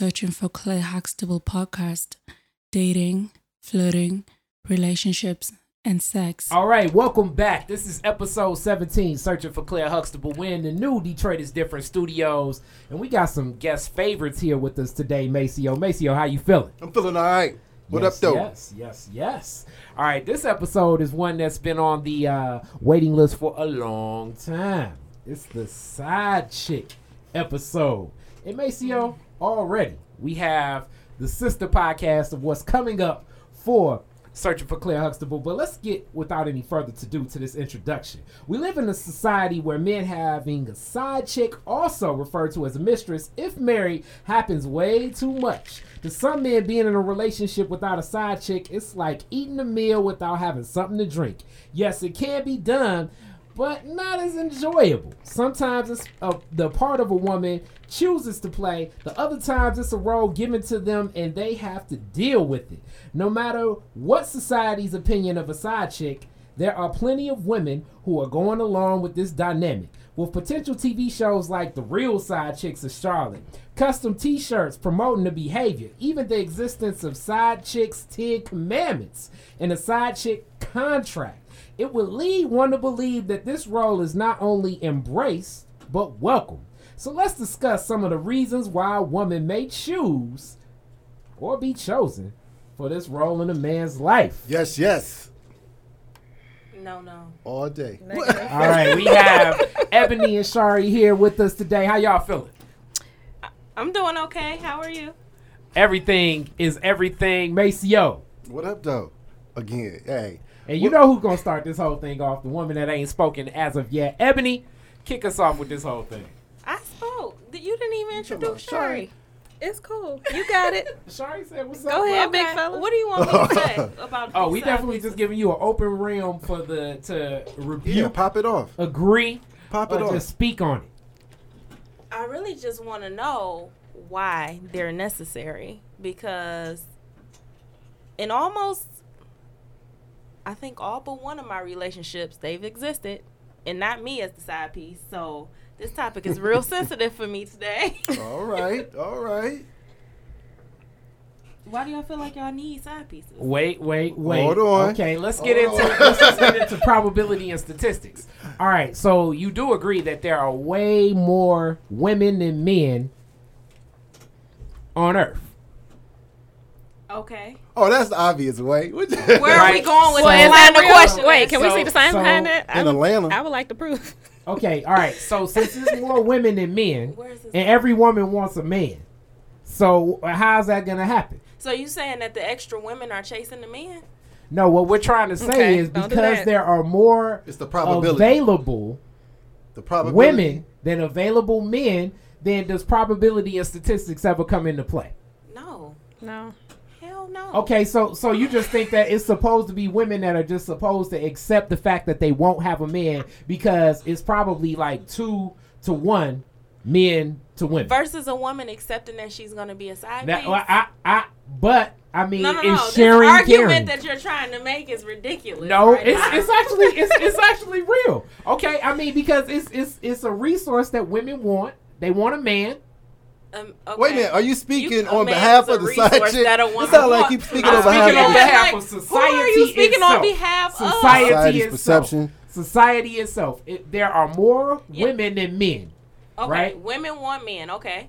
Wednesday, listen after searching for Claire Huxtable podcast, dating, flirting, relationships, and sex. All right, welcome back. This is episode 17, Searching for Claire Huxtable. We're in the new Detroit is Different studios, and we got some guest favorites here with us today, Maceo. Maceo, how you feeling? I'm feeling all right. What yes, up, though? Yes, yes, yes. All right, this episode is one that's been on the uh, waiting list for a long time. It's the side chick episode. And Maceo, already we have the sister podcast of what's coming up for Searching for Claire Huxtable. But let's get without any further to do to this introduction. We live in a society where men having a side chick, also referred to as a mistress, if married, happens way too much. To some men, being in a relationship without a side chick, it's like eating a meal without having something to drink. Yes, it can be done, but not as enjoyable. Sometimes it's a, the part of a woman chooses to play. The other times it's a role given to them and they have to deal with it. No matter what society's opinion of a side chick, there are plenty of women who are going along with this dynamic. With potential TV shows like The Real Side Chicks of Charlotte, custom t shirts promoting the behavior, even the existence of Side Chicks 10 Commandments, and a Side Chick contract it would lead one to believe that this role is not only embraced, but welcome. So let's discuss some of the reasons why a woman may choose or be chosen for this role in a man's life. Yes, yes. No, no. All day. All right, we have Ebony and Shari here with us today. How y'all feeling? I'm doing okay. How are you? Everything is everything. Maceo. What up, though? Again, hey. And you know who's gonna start this whole thing off? The woman that ain't spoken as of yet. Ebony, kick us off with this whole thing. I spoke. You didn't even introduce about Shari? Shari. It's cool. You got it. Shari said, "What's up?" Go ahead, bro? big fella. What do you want me to say about? Oh, we definitely just giving you an open realm for the to review, Yeah, pop it off. agree, Pop it or off. just speak on it. I really just want to know why they're necessary because in almost, I think all but one of my relationships they've existed, and not me as the side piece. So this topic is real sensitive for me today. all right, all right. Why do y'all feel like y'all need side pieces? Wait, wait, wait. Hold on. Okay, let's get Hold into let's just get into probability and statistics. All right, so you do agree that there are way more women than men on Earth. Okay. Oh, that's the obvious way. What the- Where are we going with So- this Is that of real? question? Wait, can we see the science so- behind it? I In would, Atlanta. I would like the proof. Okay, all right. So since there's more women than men, and every woman wants a man, so how's that gonna happen? So you saying that the extra women are chasing the men? No, what we're trying to say Okay, is because there are more It's the probability. available the probability. women than available men, then does probability and statistics ever come into play? No. No. Okay, so so you just think that it's supposed to be women that are just supposed to accept the fact that they won't have a man because it's probably like two to one men to women. Versus a woman accepting that she's gonna be a side Now, piece. I, I, but I mean, no, no, no. This argument caring. that you're trying to make is ridiculous. No, right it's it's actually it's it's actually real. Okay, I mean because it's it's it's a resource that women want. They want a man. Um, okay. Wait a minute. Are you speaking You- on behalf of the side resource chick? that a It sounds like want. you speaking I'm on behalf speaking of on the behalf like, of who are society you speaking on itself. behalf of? Society Society's itself. perception. Society itself. It, there are more Yeah. women than men, Okay, right? women want men. Okay.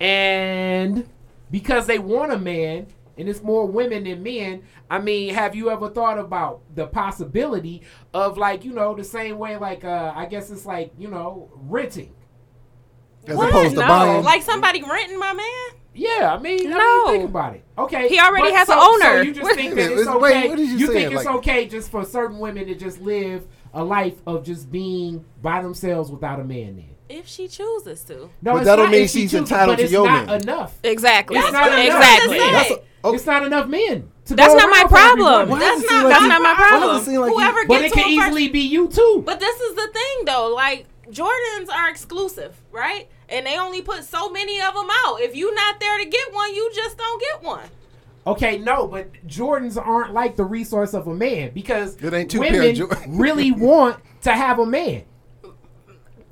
and because they want a man, and it's more women than men. I mean, have you ever thought about the possibility of like you know the same way like uh I guess it's like you know renting. As What? opposed to No. buying. Like somebody renting my man? Yeah, I mean, I mean, No. think about it. Okay, He already but has so, an owner. So you just think that Wait, it's wait, okay? what did you you say? think it's Like- okay just for certain women to just live a life of just being by themselves without a man? Then If she chooses to. no, But that don't mean if she she's chooses, entitled but to it's your not man. enough. Exactly. It's not enough. exactly. That's That's a- It's not enough men. To That's not my around for every problem. woman. Why does That's not- like that's you- not my why does it problem. seem like you- Whoever But it can him first- easily be you too. But this is the thing, though. Like Jordans are exclusive, right? And they only put so many of them out. If you're not there to get one, you just don't get one. Okay, no, but Jordans aren't like the resource of a man because It ain't two women Jor- really want to have a man.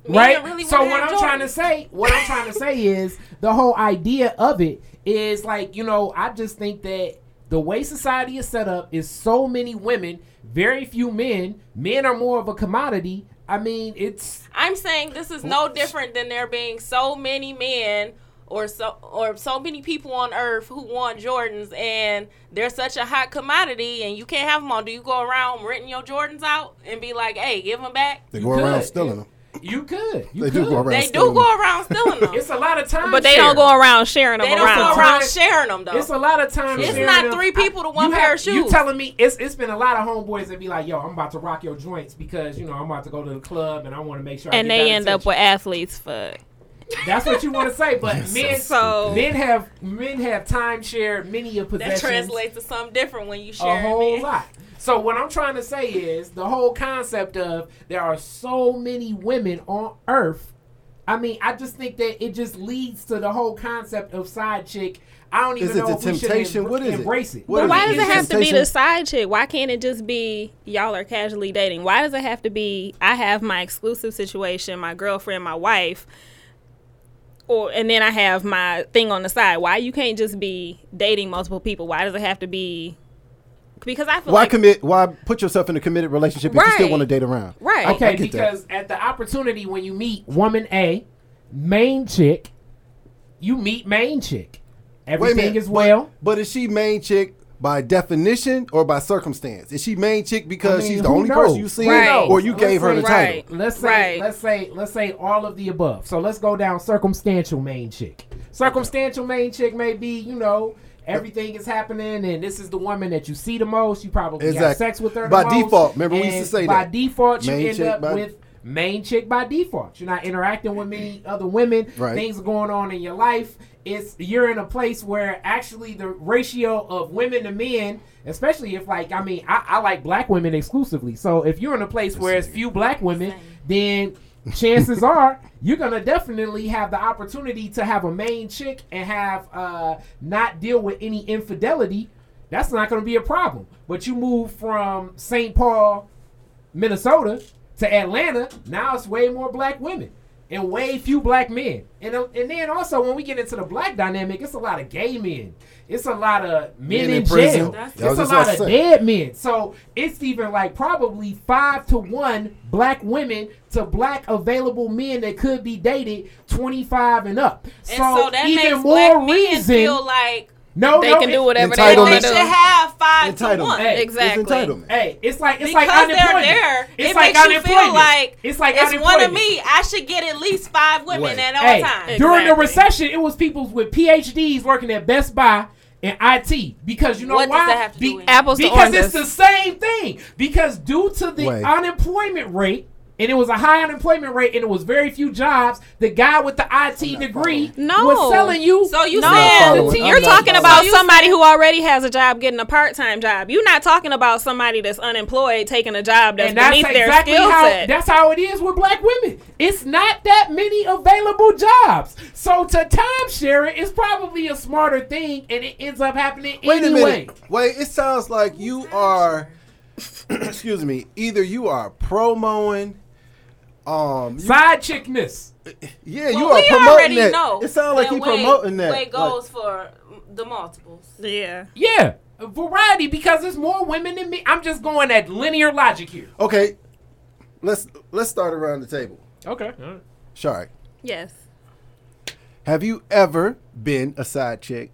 Men right? really so what I'm trying to say, what I'm trying to say is the whole idea of it is like you know I just think that the way society is set up is so many women, very few men. Men are more of a commodity. I mean, it's I'm saying this is no different than there being so many men or so or so many people on earth who want Jordans and they're such a hot commodity and you can't have them on. Do you go around renting your Jordans out and be like, "Hey, give them back"? They You go around stealing them. You could, you They could. do go around They do stealing go them. around stealing them. It's a lot of time, But they don't go around sharing them they don't around. go around sharing them though. It's a lot of time. It's sharing not them. three people to one you pair have- of shoes. You telling me it's it's been a lot of homeboys that be like, yo, I'm about to rock your joints because you know I'm about to go to the club and I want to make sure. I and get they that end up with athletes for That's what you want to say, but men So- men have men have timeshare many of that possessions. translates to something different when you share a share whole it. lot. So what I'm trying to say is the whole concept of there are so many women on earth. I mean, I just think that it just leads to the whole concept of side chick. I don't even Is it know the if we should temptation? embr- What is embrace it. What But why it? does Is it have to be the side chick? Why can't it just be y'all are casually dating? Why does it have to be I have my exclusive situation, my girlfriend, my wife, or and then I have my thing on the side? Why you can't just be dating multiple people? Why does it have to be? Because I feel Why like commit? Why put yourself in a committed relationship if you still want to date around? right. I Okay, get that. because at the opportunity when you meet woman A, main chick, you meet main chick. Everything minute, is but- well. But, is she main chick by definition or by circumstance? Is she main chick because I mean, she's the only knows? person you see, Right. or you Let's gave her say- the title? Let's say Right. let's say let's say all of the above. So let's go down circumstantial main chick. Circumstantial main chick may be, you know, everything is happening and this is the woman that you see the most. You probably have sex with her the By most, default. Remember we used to and say by that. default you Main end up by- with main chick by default. You're not interacting with many other women. Right. Things are going on in your life. It's you're in a place where actually the ratio of women to men, especially if like I mean I, I like black women exclusively. So if you're in a place where it's few black women, then chances are you're gonna definitely have the opportunity to have a main chick and have uh not deal with any infidelity. That's not gonna be a problem. But you move from St. Paul Minnesota to Atlanta, now it's way more black women and way few black men. And uh, and then also when we get into the black dynamic, it's a lot of gay men. It's a lot of men, Men in, in prison. jail. That's- It's a lot of to dead men. So it's even like probably five to one black women to black available men that could be dated 25 and up. And so, that even makes more black men reason. feel like no, they no, can it- do whatever they Entitlement. want they to should have five to one. Hey, Exactly. It's entitlement. Hey, it's like it's because like they're unemployment. there, it's it like makes you unemployment. feel like it's like it's one of me. I should get at least five women Wait. at all Hey, times. during the recession, it was people with PhDs working at Best Buy and IT because you know What does why? that have to do? Apples because oranges. it's the same thing. Because due to the Wait. unemployment rate. And it was a high unemployment rate, and it was very few jobs. The guy with the IT degree No. was selling you. So you No, saying following. I'm you're not talking about So you somebody who already has a job getting a part-time job. You're not talking about somebody that's unemployed taking a job that's and that's beneath their skill set. that's how it is with black women. It's not that many available jobs. So to timeshare it is probably a smarter thing, and it ends up happening Wait a anyway. minute. Wait, it sounds like you are. excuse me. Either you are promoing. Um. Side chickness. yeah, you are we promoting already that. know It sounds like that you way- promoting that. Way Like- goes for the multiples. yeah. Yeah, variety because there's more women than me. I'm just going at linear logic here. okay, let's let's start around the table. Okay. Shari, Yes. have you ever been a side chick?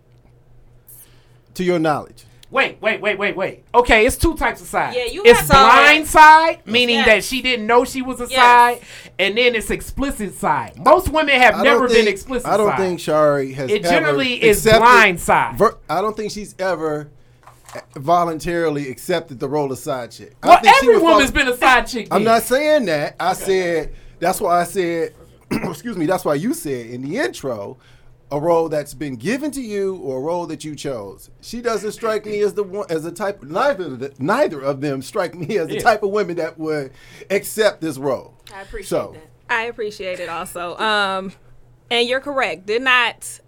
To your knowledge. Wait, wait, wait, wait, wait. Okay, it's two types of side. Yeah, you It's have to- blind side, meaning Yes. that she didn't know she was a Yes. side, and then it's explicit side. Most women have I never don't been explicit I don't side. think Shari has. Ever. It ever generally is blind side. ver- I don't think she's ever voluntarily accepted the role of side chick. I well, think she every would woman's follow- been a side chick. I'm then. not saying that. I said that's why I said. excuse me. That's why you said in the intro. A role that's been given to you, or a role that you chose. She doesn't strike me as the one, as the type. Neither, of the, neither of them strike me as the Yeah. type of women that would accept this role. I appreciate So, that. I appreciate it also. Um, and you're correct. Did not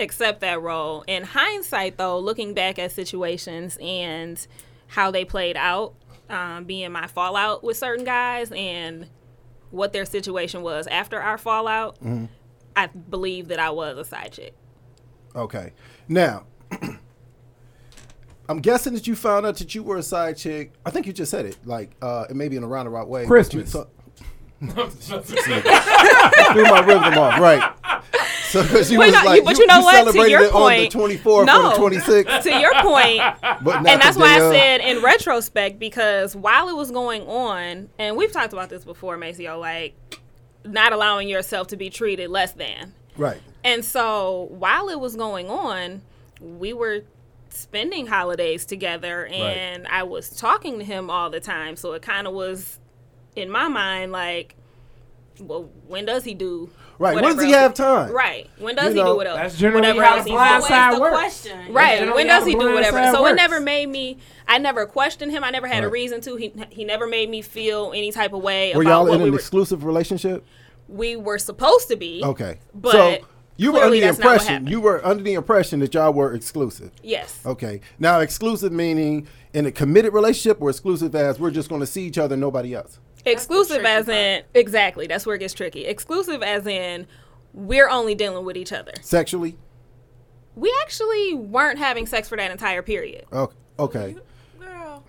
accept that role. In hindsight, though, looking back at situations and how they played out, um, being my fallout with certain guys and what their situation was after our fallout, Mm-hmm. I believe that I was a side chick. Okay. Now, I'm guessing that you found out that you were a side chick. I think you just said it, like uh, it may be in a roundabout way. Christmas. Thought- threw my rhythm off, right? So because you Well, was no, like, you- but you know what? To your it on the point- 24th No. or the 26th, to your point, but and that's why day I said in retrospect because while it was going on, and we've talked about this before, Maceo, like not allowing yourself to be treated less than. right. And so while it was going on, we were spending holidays together and I was talking to him all the time. So it kind of was in my mind like, well, when does he do? Right. When does he have time? Right. When does You he know, do what else? that's generally whatever how else the he's blind doing. side Always the works. question. Right. When does he do whatever? So works. it never made me. I never questioned him. I never had a reason to. He he never made me feel any type of way Were about y'all what in we an were. exclusive relationship? we were supposed to be. Okay. But so you were under the that's not what impression you were under the impression that y'all were exclusive. Yes. Okay. Now exclusive meaning in a committed relationship or exclusive as we're just going to see each other, nobody else. Exclusive tricky as part. in exactly. That's where it gets tricky. Exclusive as in we're only dealing with each other. Sexually. We actually weren't having sex for that entire period. Okay. Okay. Girl.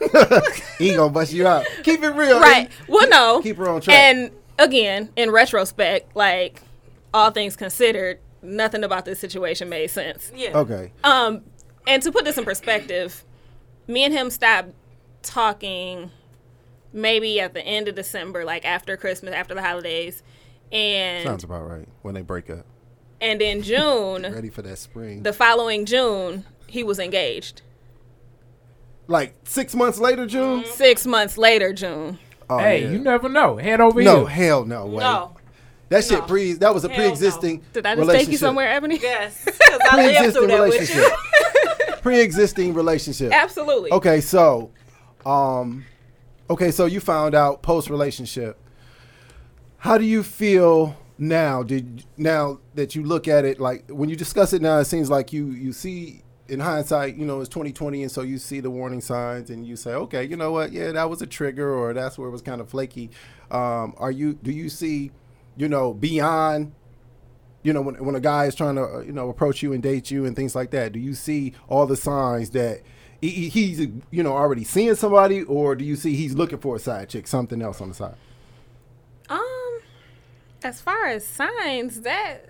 he gonna bust you out. Keep it real. Right. Well, no. Keep her on track. And again, in retrospect, like all things considered, nothing about this situation made sense. Yeah. Okay. Um, and to put this in perspective, me and him stopped talking maybe at the end of December, like after Christmas, after the holidays, and Sounds about right. When they break up. and in June, Ready for that spring. the following June, he was engaged. like six months later, June. Six months later, June. Oh, hey, yeah. you never know. Head over No, here. hell no way. No. That shit No. pre that was a Hell pre-existing Did I just take you relationship. somewhere, Ebony? Yes. Because I lived through Pre-existing with relationship. you. pre-existing relationship. Absolutely. Okay, so, um, okay, so you found out post relationship. How do you feel now? Did now that you look at it, like when you discuss it now, it seems like you you see in hindsight, you know, it's 2020, and so you see the warning signs, and you say, okay, you know what, yeah, that was a trigger, or that's where it was kind of flaky. Um, are you? Do you see, you know, beyond? You know, when, when a guy is trying to, uh, you know, approach you and date you and things like that, do you see all the signs that he, he- he's, you know, already seeing somebody, or do you see he's looking for a side chick, something else on the side? Um, as far as signs, that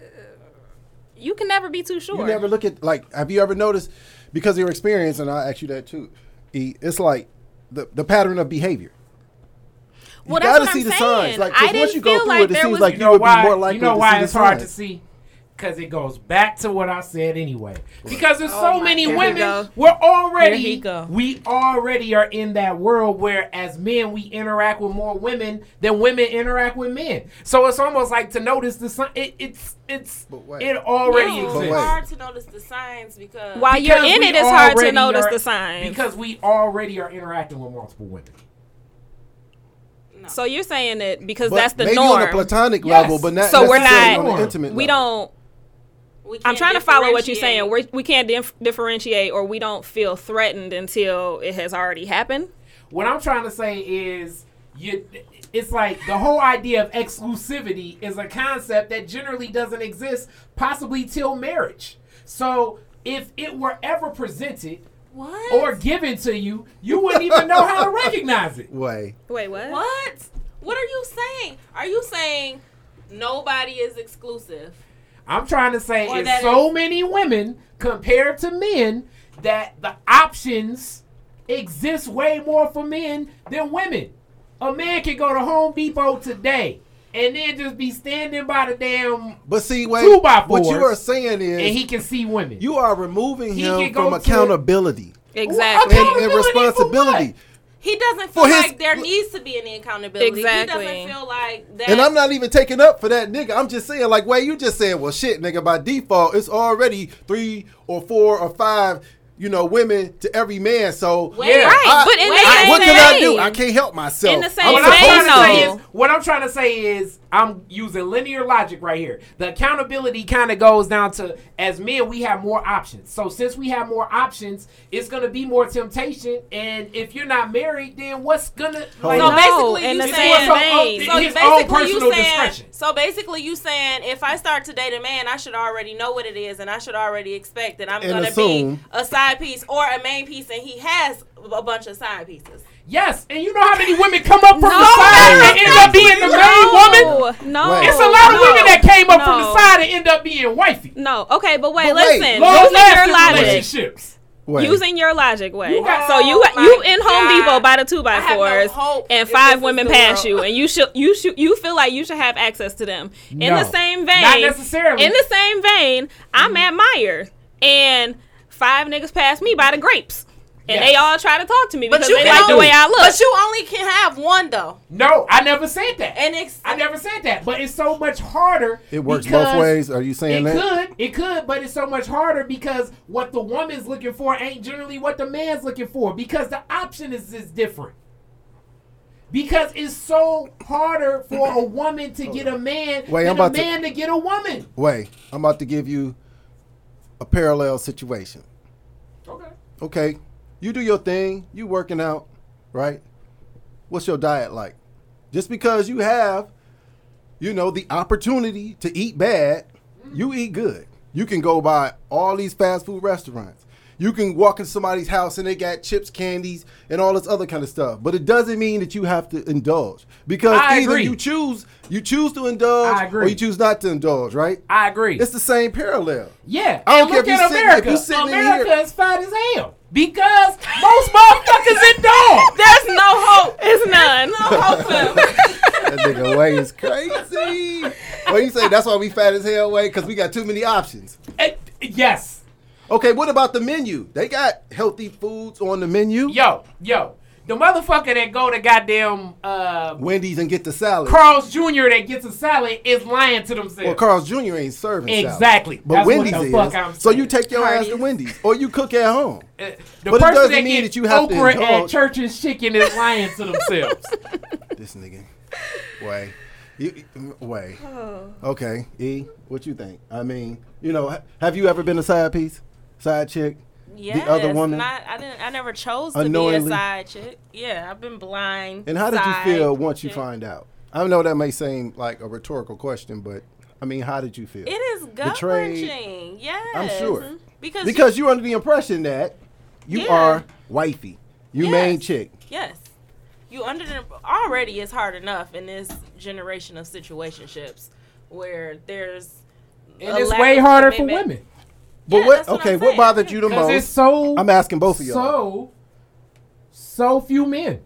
you can never be too sure. You never look at like. Have you ever noticed because of your experience? And I ask you that too. E, it's like the the pattern of behavior. You Well, gotta what see I'm the saying. signs. Like, I 'cause once didn't you go feel through like it, it seems was- like You you, know would why? be more likely you know to why see it's the hard to signs. see? Because it goes back to what I said anyway. Because there's oh so Oh my many God. Women. go. We're already Here he go. we already are in that world where as men we interact with more women than women interact with men. So it's almost like to notice the sign. It, it's it's it already No, But it's hard to notice the signs because While you're Because in it, it's hard to notice are- the signs. Because we already are interacting with multiple women. so you're saying that because But that's the maybe norm. on a platonic Yes. level, but not So we're not- on the intimate. we level. Don't. I'm trying to follow what you're saying. We're, we can't dif- differentiate, or we don't feel threatened until it has already happened. What I'm trying to say is, you, it's like the whole idea of exclusivity is a concept that generally doesn't exist, possibly till marriage. So if it were ever presented What? or given to you, you wouldn't even know how to recognize it. Wait. Wait, what? What? What are you saying? Are you saying nobody is exclusive? I'm trying to say Or it's so is- many women compared to men that the options exist way more for men than women. A man can go to Home Depot today and then just be standing by the damn But see, wait. Two by what you are saying is and he can see women. you are removing He him from to- accountability Exactly. Well, and, and Accountability for responsibility. What? He doesn't feel his- like there needs to be any accountability. Exactly. He doesn't feel like that. And I'm not even taking up for that nigga. I'm just saying, like, wait, you just saying, well, shit, nigga, by default, it's already three or four or five, you know, women to every man. So, Wait, Yeah. Right, I- but in Wait, the I- same what can I do? I can't help myself. In the same I'm what vein, supposed to though. is, what I'm trying to say is I'm using linear logic right here. The accountability kind of goes down to as men we have more options. So since we have more options, it's gonna be more temptation. And if you're not married, then what's gonna like, So No, basically, in you the saying, same vein. His so own basically personal you saying, discretion. so basically you saying, if I start to date a man, I should already know what it is, and I should already expect that I'm And gonna assume. be a side piece or a main piece, and he has a bunch of side pieces. Yes, and you know how many women come up from No, the side and that's end up being the main woman? No, Wait. It's a lot of no, women that came up from the side and end up being wifey. No, okay, but wait, But wait, listen. Long using your logic, relationships. Wait. using your logic way. You got- so you Oh you in Home God. Depot by the two by I have no fours, and five women pass world. you, and you should you should you feel like you should have access to them. In No. the same vein, Not necessarily. In the same vein, I'm at Meijer, and five niggas pass me by the grapes. And Yes. they all try to talk to me because you they can like the only- way I look. But you only can have one though, No, I never said that. and it's I never said that, but it's so much harder. It works both ways. Are you saying It that? could, it could, but it's so much harder because what the woman's looking for ain't generally what the man's looking for because the option is is different. Because it's so harder for a woman to get a man Wait, than I'm a about to- man to get a woman. Wait, I'm about to give you a parallel situation. Okay. Okay, you do your thing, you working out, right? What's your diet like? Just because you have, you know, the opportunity to eat bad, you eat good. You can go by all these fast food restaurants. You can walk in somebody's house and they got chips, candies, and all this other kind of stuff. But it doesn't mean that you have to indulge because I either agree. you choose you choose to indulge or you choose not to indulge, right? I agree. It's the same parallel. Yeah, I don't and care look if you at sitting- if America. you sitting in America here- is fat as hell because most motherfuckers indulge. there's no hope. it's none. No hope for him. That nigga way is crazy. What you say that's why we fat as hell, way because we got too many options. Eh, yes, Okay, what about the menu? They got healthy foods on the menu. yo, yo, the motherfucker that go to goddamn uh, Wendy's and get the salad. Carl's Jr. that gets a salad is lying to themselves. well, Carl's Jr. ain't serving salad. Exactly. But That's what Wendy's the is. fuck I'm so you take your ass to Wendy's or you cook at home. Uh, the But it person doesn't that mean gets that you have to okra at indulge. Church's Chicken is lying to themselves. This nigga. Way. You, way. Oh. Okay, E, what you think? I mean, you know, have you ever been a side piece, side chick? Yes, other woman? Not, I didn't. I never chose to Unknowingly? be a side chick. Yeah, I've been blind. And how did you feel once you find out? I know that may seem like a rhetorical question, but I mean, how did you feel? It is gut Betrayed. wrenching. Yes, I'm sure. because Because you're under the impression that you Yeah. are wifey, you Yes. main chick. Yes. You under the already it's hard enough in this generation of situationships where there's and it's way of harder for women. But Yeah, what? that's what okay, I'm what bothered you the Because it's most? so I'm asking both of y'all. so so few men.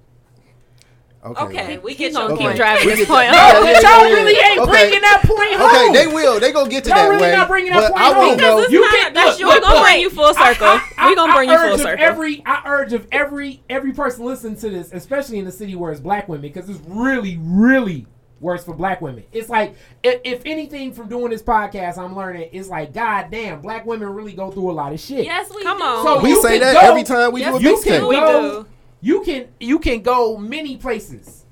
Okay, okay we He's get gonna your Okay. keep point. driving We this get point that. home. Yeah, but yeah, y'all really ain't Okay. bringing that point home. Okay, they will. They gonna get to Y'all that really way. not bringing that but point I home. want to Because know. it's You not- can that's look, your We're look, gonna look. bring you full circle. I- I- we gonna I bring you urge full circle. Every I urge of every every person listening to this, especially in the city where it's black women, because it's really really worse for black women. It's like if, if anything from doing this podcast, I'm learning it's like God damn, black women really go through a lot of shit. Yes, we Come do. on. So We say that go- every time we Yes, do a you mixtape. can We go, do. You can you can go many places,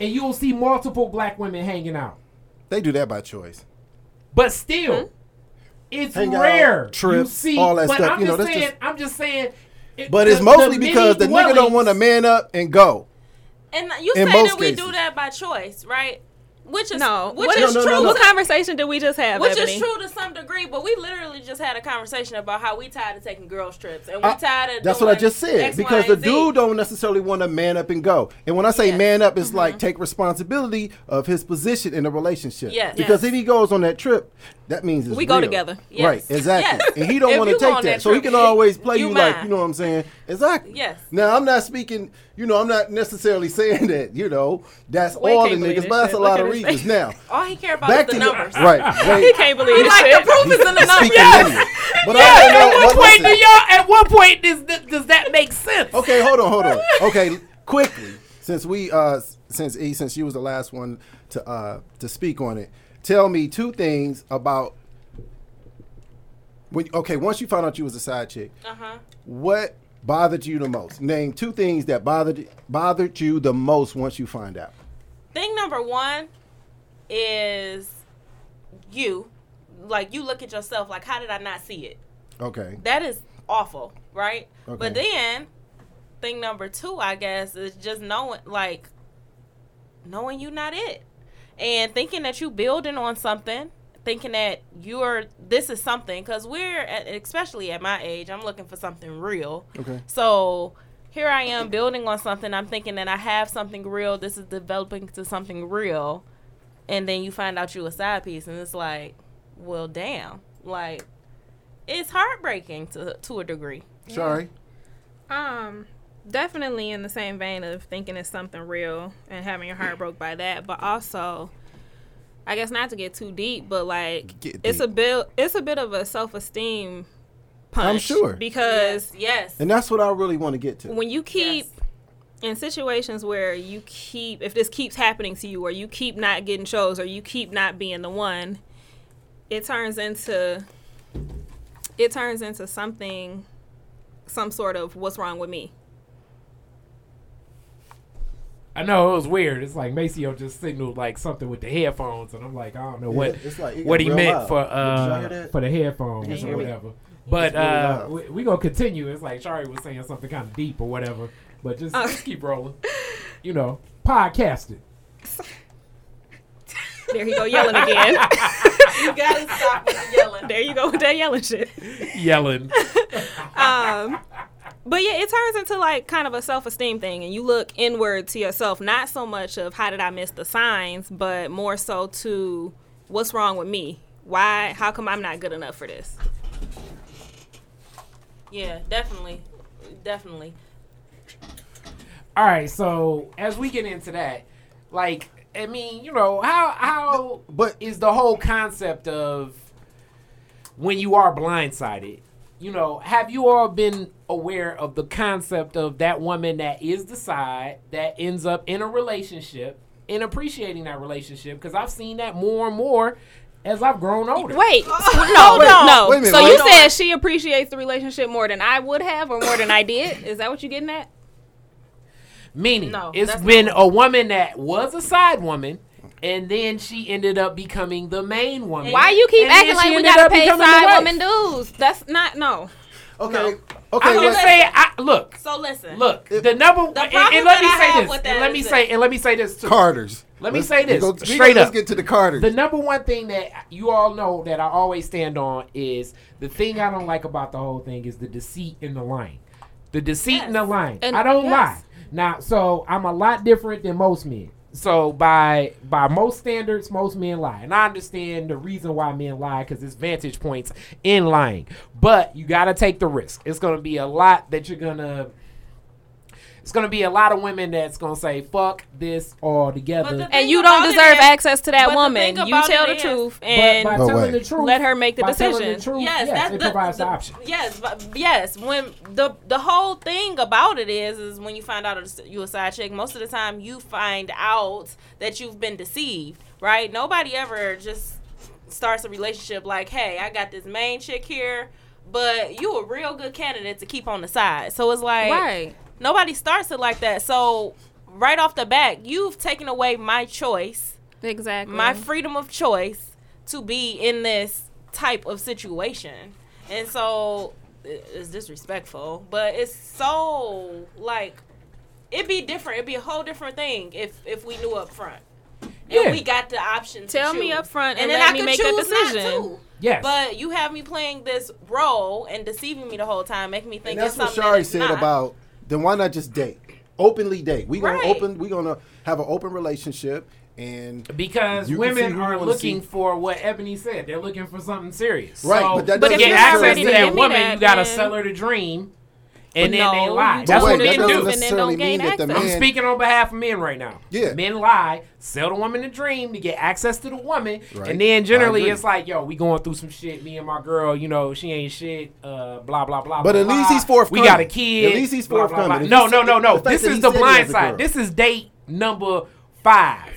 and you will see multiple black women hanging out. They do that by choice. But still, hmm? it's Hang out, rare. you trips, see, all that but stuff, I'm you know, just that's saying. just- I'm just saying. it- But the- it's mostly the because the nigga don't want to man up and go. And you In say that we cases. do that by choice, right? Which is No, which what, No, is no, no, true. no. what conversation did we just have, Which Ebony? is true to some degree, but we literally just had a conversation about how we tired of taking girls trips and we I- tired of. That. That's what I just said. X, because Y, the Z. dude don't necessarily want to man up and go. And when I say Yes. man up, it's mm-hmm. like take responsibility of his position in a relationship. Yes. Because Yes. if he goes on that trip, that means it's We go real. together. Yes. Right, exactly. Yes. And he don't want to take on that. that so he can always play you you, like, you know what I'm saying? Exactly. Yes. Now, I'm not speaking, you know, I'm not necessarily saying that, you know, that's We all the niggas, but that's a lot of reasons. Now, All he care about back is to the the numbers. Right. he can't believe He this like shit. the proof is in the numbers. Speaking Yes. But Yeah, I at want to know. what point do y'all? At what point does does that make sense? Okay, hold on, hold on. Okay, quickly, since we uh since E since you was the last one to uh to speak on it, tell me two things about when okay, once you found out you was a side chick, Uh huh. what bothered you the most? Name two things that bothered bothered you the most once you find out. thing number one is you. Like you look at yourself like how did I not see it? Okay. That is awful, right? Okay. But then thing number two, I guess, is just knowing like knowing you not it. And thinking that you're building on something, thinking that you're this is something cuz we're at, especially at my age, I'm looking for something real. Okay. So here I am building on something. I'm thinking that I have something real. This is developing to something real. And then you find out you a side piece and it's like, well, damn. Like it's heartbreaking to to a degree. Sorry. Um, definitely in the same vein of thinking it's something real and having your heart broke by that, but also, I guess not to get too deep, but like Get it's a bit it's a bit of a self esteem punch. I'm sure. because Yes. And that's what I really want to get to. when you keep Yes. in situations where you keep if this keeps happening to you or you keep not getting shows or you keep not being the one it turns into it turns into something some sort of what's wrong with me I know it was weird. It's like Maceo just signaled like something with the headphones, and I'm like, I don't know Yeah, what it's like, what he meant loud. for Did y'all hear uh for the headphones Can't or hear me. whatever. But really uh, we, we gonna continue. It's like Shari was saying something kind of deep or whatever. But just, Uh. just keep rolling. You know, podcasting. there you go yelling again you gotta stop with the yelling. there you go with that yelling shit Yelling. um but yeah it turns into like kind of a self-esteem thing and you look inward to yourself not so much of how did i miss the signs but more so to what's wrong with me why how come i'm not good enough for this Yeah, definitely. Definitely. All right, so as we get into that, like, I mean, you know, how how But- is the whole concept of when you are blindsided? You know, have you all been aware of the concept of that woman that is the side that ends up in a relationship and appreciating that relationship? Because I've seen that more and more as I've grown older. Wait, no, Wait, no. wait minute, so you said she appreciates the relationship more than I would have, or more than I did? Is that what you're getting at? Meaning, No, it's that's been a woman that was a side woman, and then she ended up becoming the main woman. Why you keep And then acting she like we ended gotta pay side woman dues? That's not no. Okay. No. Okay. I'm wait. just saying. I, look, So listen. look. If- the number. The and, problem and let me I say have this. with And that let me say. that- And let me say this too. Carters. Let me Let's- say this, go- straight go- Let's up. get to the Carters. The number one thing that you all know that I always stand on is the thing I don't like about the whole thing is the deceit and the lying. The deceit and the Yes. lying. And- I don't yes. lie. Now, so I'm a lot different than most men. So by by most standards, most men lie, and I understand the reason why men lie because it's vantage points in lying. But you got to take the risk. It's to be a lot that you're gonna. It's gonna be a lot of women that's gonna say "fuck this" all together. And you don't deserve is- access to that woman. You tell the is- truth But and by No telling way. the truth, let her make the by decision. The truth, Yes, yes, that's it the, provides the, the option. Yes, but yes, when the the whole thing about it is is when you find out it's- you a side chick, most of the time you find out that you've been deceived, right? Nobody ever just starts a relationship like, "Hey, I got this main chick here, but you a real good candidate to keep on the side." So it's like right. Nobody starts it like that. So right off the bat, you've taken away my choice Exactly. my freedom of choice to be in this type of situation. And so it's disrespectful, but it's so like it'd be different. It'd be a whole different thing if if we knew up front. Yeah. And we got the option to Tell me choose. up front and then let I me could make a choose not decision. to. Yes. But you have me playing this role and deceiving me the whole time, making me think And that's it's what something Shari that said not. about. Then why not just date? Openly date. We gonna Right. open. We gonna have an open relationship, and Because You can see women are looking see. for what Ebony said. They're looking for something serious. Right, So but that But to if doesn't get you're access ready to to that woman, that, you gotta then- sell her the dream, and But then they lie. That's told what her men to do. do and then necessarily don't gain mean that the access. I'm speaking on behalf of men right now. Yeah. Men lie, sell the woman the dream to get access to the woman, Right. and then generally it's like, yo, we going through some shit. Me and my girl, you know, she ain't shit. Uh, blah blah blah. But blah, at least blah. he's forthcoming. We got a kid. At least he's blah, blah, blah. forthcoming. No, no, no, no. This is the blind side. This is date number five.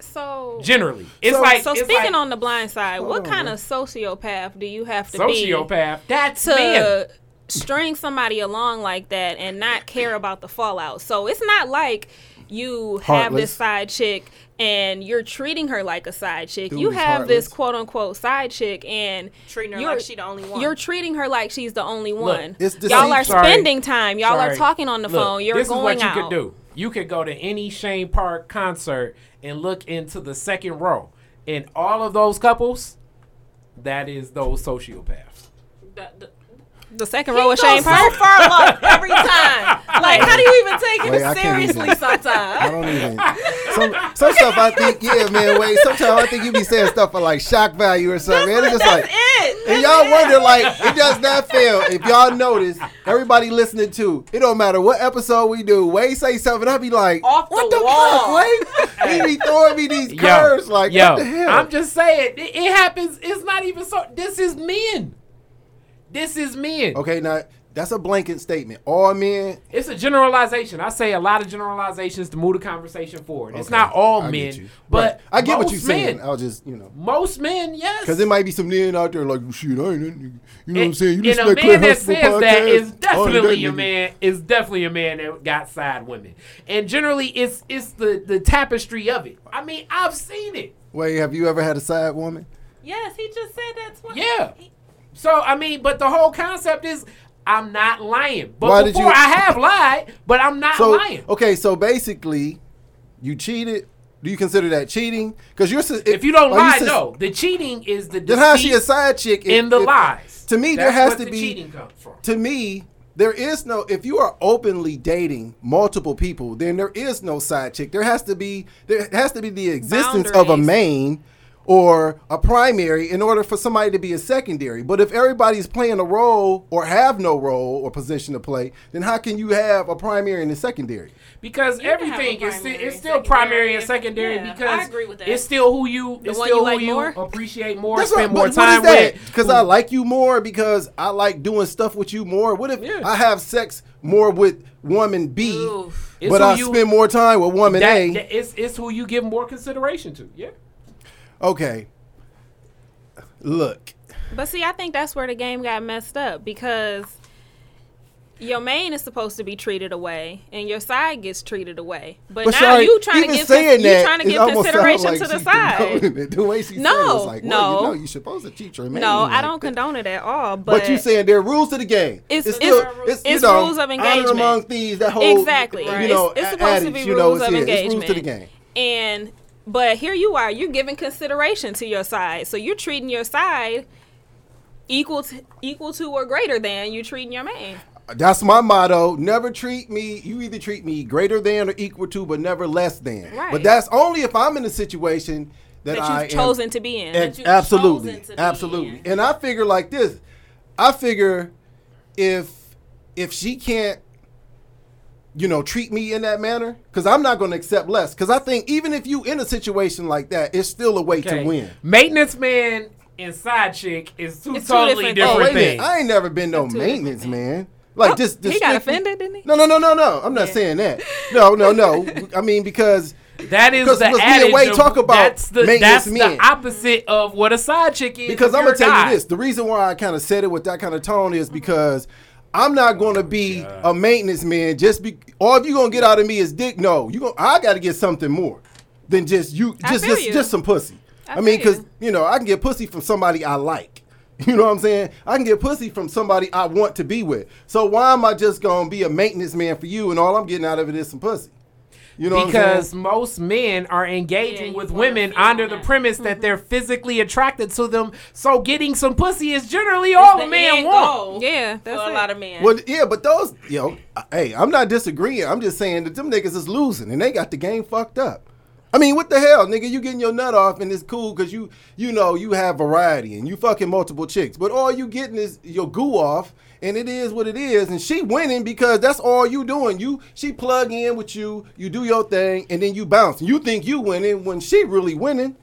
So Generally, it's So- like So it's speaking like on the blind side, what on, kind man. of sociopath do you have to be sociopath. That's men. to string somebody along like that and not care about the fallout? So it's not like you have Heartless. this side chick and you're treating her like a side chick. Dude you is have this quote unquote side chick and Treating her like she's the only one. You're treating her like she's the only one. it's Y'all are deceit. Sorry. spending time. Y'all are talking on the Look, phone. You're this going is what out. you could do. You could go to any Shane Park concert and look into the second row. And all of those couples, that is those sociopaths. The- the- The second He row of goes Shane so far left every time. Like, how do you even take Wait, it seriously even- I sometimes? don't even. Some some stuff I think, yeah, man. Wait, sometimes I think you be saying stuff for like shock value or something. man. It's just That's like, it. and y'all it. wonder like it does not fail. If y'all notice, everybody listening to it don't matter what episode we do. Wade say something, I be like, Off what the the wall." fuck, Wade? He be throwing me these Yo, curves like, yo, what the hell? I'm just saying, it, it happens. It's not even so. This is men. This is men. okay, now that's a blanket statement. All men. It's a generalization. I say a lot of generalizations to move the conversation forward. It's Okay, not all I men, but Right. I get what most you're saying. men- I'll just, you know. most men, yes. Because there might be some men out there like, shit, I ain't, you know what I'm saying? You and listen a to that man that Huxtable says that podcast? is oh, I ain't definitely that a man. Is definitely a man that got side women, and generally it's it's the the tapestry of it. I mean, I've seen it. Wait, have you ever had a side woman? Yes, he just said that's what. Yeah. So I mean, but the whole concept is I'm not lying. But Why before you- I have lied, but I'm not So lying. okay, so basically, you cheated. Do you consider that cheating? Because you're if, If you don't lie, said- no. The cheating is the Then how she a side chick? if- in the if- lies. To me, there has to the be. cheating comes from. To me, there is no. If you are openly dating multiple people, then there is no side chick. There has to be. There has to be the existence of a main or a primary in order for somebody to be a secondary. But if everybody's playing a role or have no role or position to play, then how can you have a primary and a secondary? Because You everything a is still, primary it's and still primary and secondary. secondary Yeah, because I agree with that. it's still who you it's one still you who like you more? appreciate more, That's spend what, more time is that? with. Because I like you more because I like doing stuff with you more. What if Yeah. I have sex more with woman B, Oof. But who I you- spend more time with woman that, A? that- it's it's who you give more consideration to. Yeah. Okay. Look, But see, I think that's where the game got messed up because your main is supposed to be treated away and your side gets treated away. But, but now sorry, you trying to give saying you trying to give consideration like to the side. The way she said it No, was like, well, you no. know, you're supposed to teach her. No, I don't condone it at all. But, But, you saying there are rules to the game. It's- it's, it's- still, it's, you it's know, rules of engagement. among thieves. That whole Exactly. You Right. know, It's- it's a- supposed to adage, be you know, rules it's, of yeah, it's rules to the game. and but here you are, you're giving consideration to your side. So you're treating your side equal to equal to or greater than you treating your man. That's my motto. Never treat me. You either treat me greater than or equal to, but never less than. Right. But that's only if I'm in a situation that, That you've am- chosen to be in. Ex- absolutely, chosen to be absolutely. in. And I figure like this. I figure if if she can't, you know, treat me in that manner, because I'm not going to accept less. Because I think even if you in a situation like that, it's still a way Okay. to win. Maintenance man and side chick is two It's two totally different different, Oh wait a minute! things. I ain't never been no maintenance man. Like Oh, just, just he got strictly- offended, didn't he? No, no, no, no, no. I'm not saying that. No, no, no. I mean because That is 'Cause- the 'cause me and. Wade of- talk about that's the maintenance that's men. the opposite of what a side chick is. because I'm gonna tell guy. you this. The reason why I kind of said it with that kind of tone is because I'm not gonna oh, be a maintenance man. Just be all you gonna get out of me is dick. No, you going I got to get something more than just you. Just just you. just some pussy. I, I mean, feel because you know I can get pussy from somebody I like. You know what I'm saying? I can get pussy from somebody I want to be with. So why am I just gonna be a maintenance man for you and all I'm getting out of it is some pussy? You know what I'm because most men are engaging Yeah, with women feel under the premise Mm-hmm. that they're physically attracted to them. So getting some pussy is generally all the a man end wants. goal Yeah, for that's a lot of men. Well, yeah, but those, yo, hey, I'm not disagreeing. I'm just saying that them niggas is losing and they got the game fucked up. I mean, what the hell, nigga? You getting your nut off and it's cool because you, you know, you have variety and you fucking multiple chicks. But all you getting is your goo off, and it is what it is. And she winning because that's all you doing. You, she plug in with you, you do your thing, and then you bounce. You think you winning when she really winning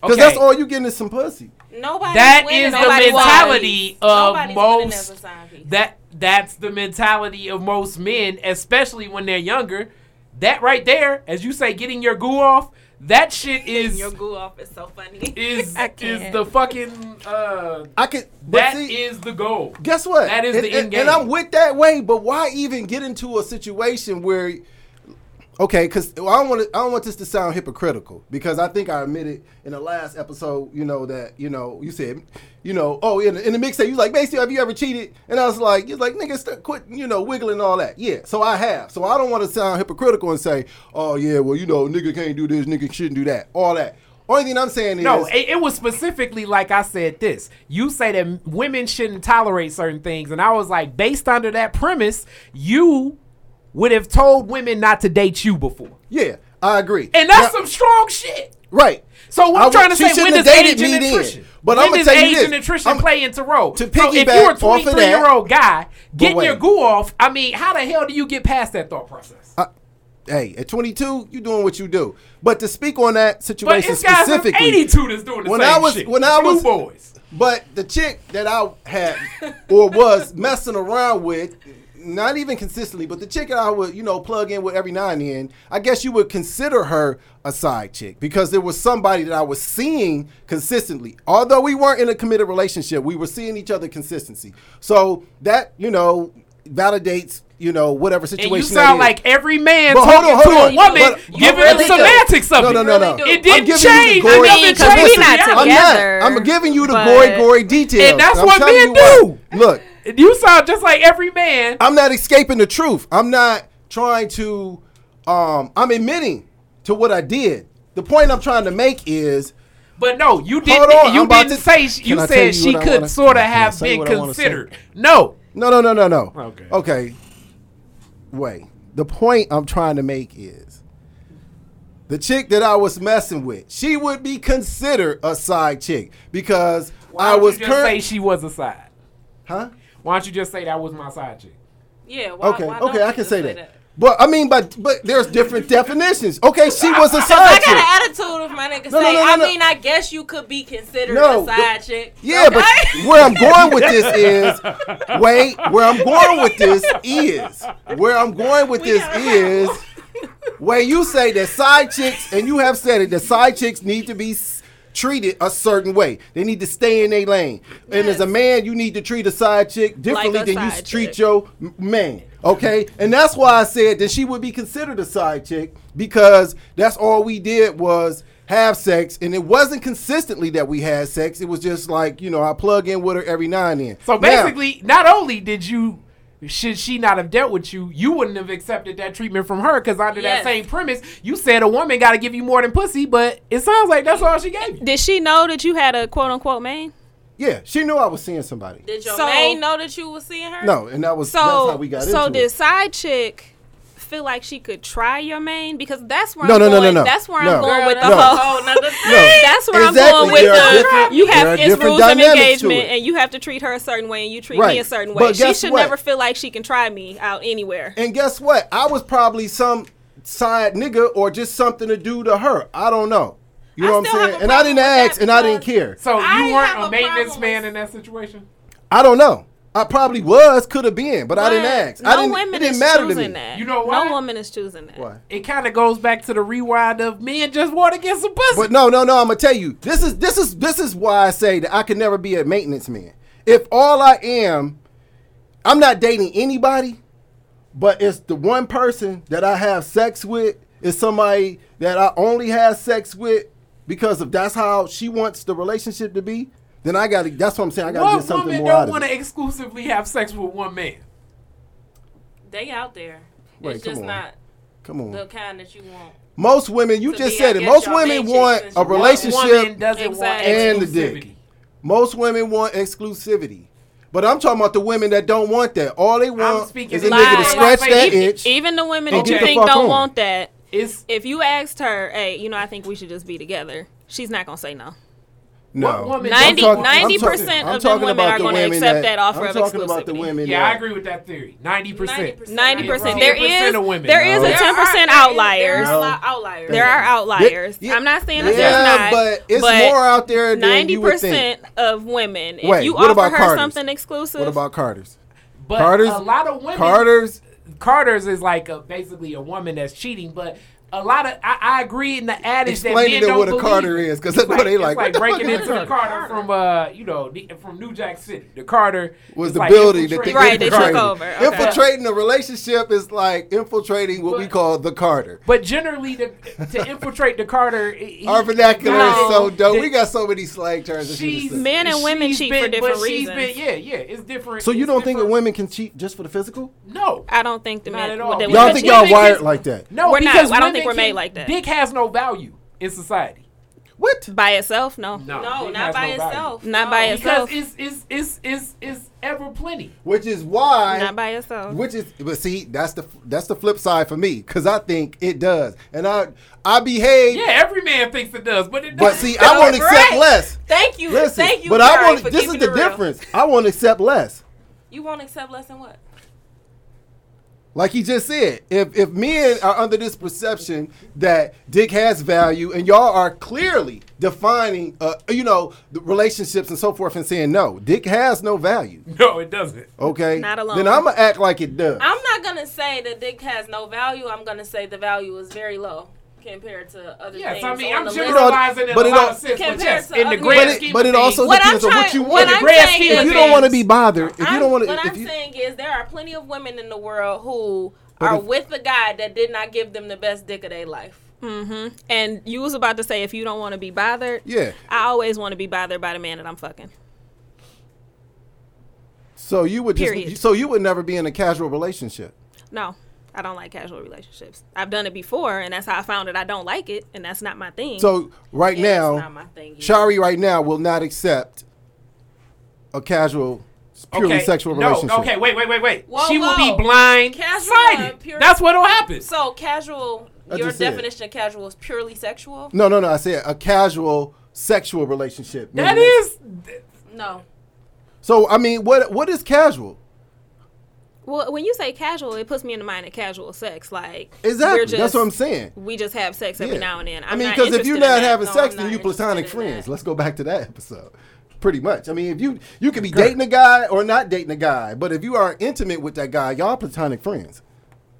because Okay. that's all you getting is some pussy. Nobody That winning is the mentality piece. of Nobody's most- over side piece. That that's the mentality of most men, especially when they're younger. That right there, as you say, getting your goo off. That shit is Your goo off is so funny. is is the fucking uh. I could, but That see, is the goal. Guess what? That is and, the and- end and. I'm with that way, but why even get into a situation where Okay, because I don't want. I don't want this to sound hypocritical because I think I admitted in the last episode, you know, that you know you said, you know, oh, in the, in the mixtape, you was like, basically, have you ever cheated? And I was like, you're like, nigga, start, quit, you know, wiggling all that. Yeah, so I have. So I don't want to sound hypocritical and say, oh yeah, well, you know, nigga can't do this, nigga shouldn't do that, all that. Only thing I'm saying is, No, it, it was specifically like I said this. You say that women shouldn't tolerate certain things, and I was like, based under that premise, you would have told women not to date you before, yeah, I agree. and that's Now- some strong shit. right. So what I I'm trying to say, when does age and then. nutrition? But when does tell you age this. and nutrition I'm- play into role? to so if you're a piggyback 23 that- year old guy getting your goo off, I mean, how the hell do you get past that thought process? Hey, at 22, you doing what you do. But to speak on that situation it's guys from specifically, 82 that's doing the when same I was shit. when I Blue was boys. But the chick that I had or was messing around with, not even consistently, but the chick that I would, you know, plug in with every now and then, I guess you would consider her a side chick because there was somebody that I was seeing consistently. Although we weren't in a committed relationship, we were seeing each other consistency. So that, you know, validates, you know, whatever And situation you sound is. like every man But hold talking on, hold to on. a woman, But- giving but the really do. semantics of No, it. no, no, no. Really do. It didn't giving you the change. gory- It I mean, never 'cause we changed. not reality. I'm together. not. I'm giving you the gory, gory details. And that's I'm what telling men you what. do. Look, You sound just like every man. I'm not escaping the truth. I'm not trying to. Um, I'm admitting to what I did. The point I'm trying to make is But no, you didn't. on, you didn't to- say you Can I tell said you she could wanna- sort of have been what I wanna say? considered. No, no, no, no, no, no. Okay. Okay. Wait. The point I'm trying to make is the chick that I was messing with. She would be considered a side chick because why I was you just say she was a side? Huh? Why don't you just say that was my side chick? Yeah. Why, Okay. why okay. I can say that. But I mean, but but there's different definitions. Okay, she was a side got chick. I got an attitude of my nigga No, no, say. no, no, I no. mean, I guess you could be considered No, a side chick. Yeah, okay? but where I'm going with this is, wait, where I'm going with this is, where I'm going with We this is, where you say that side chicks, and you have said it, that side chicks need to be s- treated a certain way. They need to stay in their lane. And as a man, you need to treat a side chick differently a than you side treat your man. Okay, and that's why I said that she would be considered a side chick because that's all we did was have sex, and it wasn't consistently that we had sex. It was just like you know I plug in with her every now and then. So Now- basically, not only did you, should she not have dealt with you, you wouldn't have accepted that treatment from her because under Yes. that same premise, you said a woman got to give you more than pussy, but it sounds like that's all she gave you. Did she know that you had a quote unquote man? yeah, she knew I was seeing somebody. Did your So- main know that you was seeing her? No, and that was so, that's So how we got so into did side chick feel like she could try your main because that's where No, I'm no, no, no, going. no. That's where No. I'm going Girl, with the that's No. a whole. whole nother thing. No. That's where Exactly. I'm going with the different- you have are it's different rules of engagement and you have to treat her a certain way and you treat Right. me a certain way. But way. She should what? never feel like she can try me out anywhere. And guess what? I was probably some side nigga or just something to do to her. I don't know. You know I what I'm saying? And I didn't with ask and I didn't care. So I you weren't a a maintenance problem man in that situation. I don't know. I probably was, could have been, but I didn't ask. No I didn't, woman it didn't is matter to choosing me. that. You know why? No woman is choosing that. Why? It kind of goes back to the rewind of men just want to get some pussy. But no, no, no. I'm gonna tell you. This is this is this is why I say that I could never be a maintenance man. If all I am, I'm not dating anybody, but it's the one person that I have sex with is somebody that I only have sex with because of that's how she wants the relationship to be. Then I got to. That's what I'm saying. I got to get something woman more out of it. woman don't want to exclusively have sex with one man? They out there. Wait, it's come just on. not Come on. the kind that you want. Most women, you To just be, said it. Most women want a you one. relationship. Woman doesn't Exactly. want And the dick. exclusivity. Most women want exclusivity. But I'm talking about the women that don't want that. All they want is a nigga to scratch Like, that even- itch. Even the women that you think don't on. want that, It's if you asked her, hey, you know, I think we should just be together, she's not gonna say no. No, What woman 90 talking- I'm 90% of the women are gonna accept that- that offer I'm of talking about the women. yeah, I agree with that theory. Ninety percent. 90%. Ninety percent. There is of women. there is No. a ten percent outliers. There are a lot outliers. There are outliers. Yeah, I'm not saying that yeah, there's not, but it's more out there than Ninety you would think. percent of women, if Wait, you what offer about her Carter's? something exclusive, What about Carter's? But Carter's- a lot of women. Carter's. Carter's is like a, basically a woman that's cheating, but a lot of I, I agree in the adage that Explain men to them don't what a believe Carter it. is, 'cause that's what they it's like. like What the fuck breaking into the Carter from uh you know the, from New Jack City. The Carter was the like building that they Right, they took infiltrated. over. Okay. Infiltrating a relationship is like infiltrating what we call the Carter. But generally, the, to infiltrate the Carter, he- Our vernacular No. is so dope. The- we got so many slang terms. She's. Men and women she's cheat been- for different but she's reasons. Been, yeah, yeah, it's different. So you don't think that women can cheat just for the physical? No, I don't think the Not men. at all. that Y'all Y'all women think y'all Women wired like that? no, We're not. because I don't women think we're made like that. Dick has no value in society. What? by itself? No, No, No, not by no value. itself. Not No. by Because itself. it's it's it's it's it's ever plenty. Which is why. not by itself. Which is, but see, that's the that's the flip side for me, because I think it does, and I I behave. Yeah, every man thinks it does, but it doesn't. see, I won't accept less. Thank you. Listen, Thank you. but I Kari, won't. This is the real. difference. I won't accept less. You won't accept less than what? Like he just said, if if men are under this perception that dick has value, and y'all are clearly defining, uh, you know, the relationships and so forth, and saying no, dick has no value. no, it doesn't. Okay, Not alone. Then I'm gonna act like it does. I'm not gonna say that dick has no value. I'm gonna say the value is very low compared to other Yes, things. I mean on I'm the list. generalizing in but a it lot all- of sense, but yes, in the other- grand but it, scheme but it also What I'm depends on what trying- you what want. in the I'm grand scheme If of you don't want to be bothered, if you I'm- don't want to, what if I'm you, saying is there are plenty of women in the world who are if- with a guy that did not give them the best dick of their life. hmm And you was about to say if you don't want to be bothered. yeah. I always want to be bothered by the man that I'm fucking. So you would just, Period. so you would never be in a casual relationship. No, I don't like casual relationships. I've done it before, and that's how I found that I don't like it, and that's not my thing. So right Yeah, that's now, not my thing. Shari right now will not accept a casual, purely okay, sexual no, relationship. Okay, wait, wait, wait, wait. Whoa, she will be blind Casual sighted. Uh, pure- That's what'll happen. So casual. I Your definition of casual is purely sexual. No, no, no. I said a casual sexual relationship. That is. meaning- is No. So I mean, what what is casual? Well, when you say casual, it puts me in the mind of casual sex. Like Exactly. just, That's what I'm saying. We just have sex every Yeah. now and then. I I'm mean, because if you're not that. having No, sex, I'm then you platonic friends. that. Let's go back to that episode. Pretty much. I mean, if you you could be dating a guy or not dating a guy, but if you are intimate with that guy, y'all platonic friends.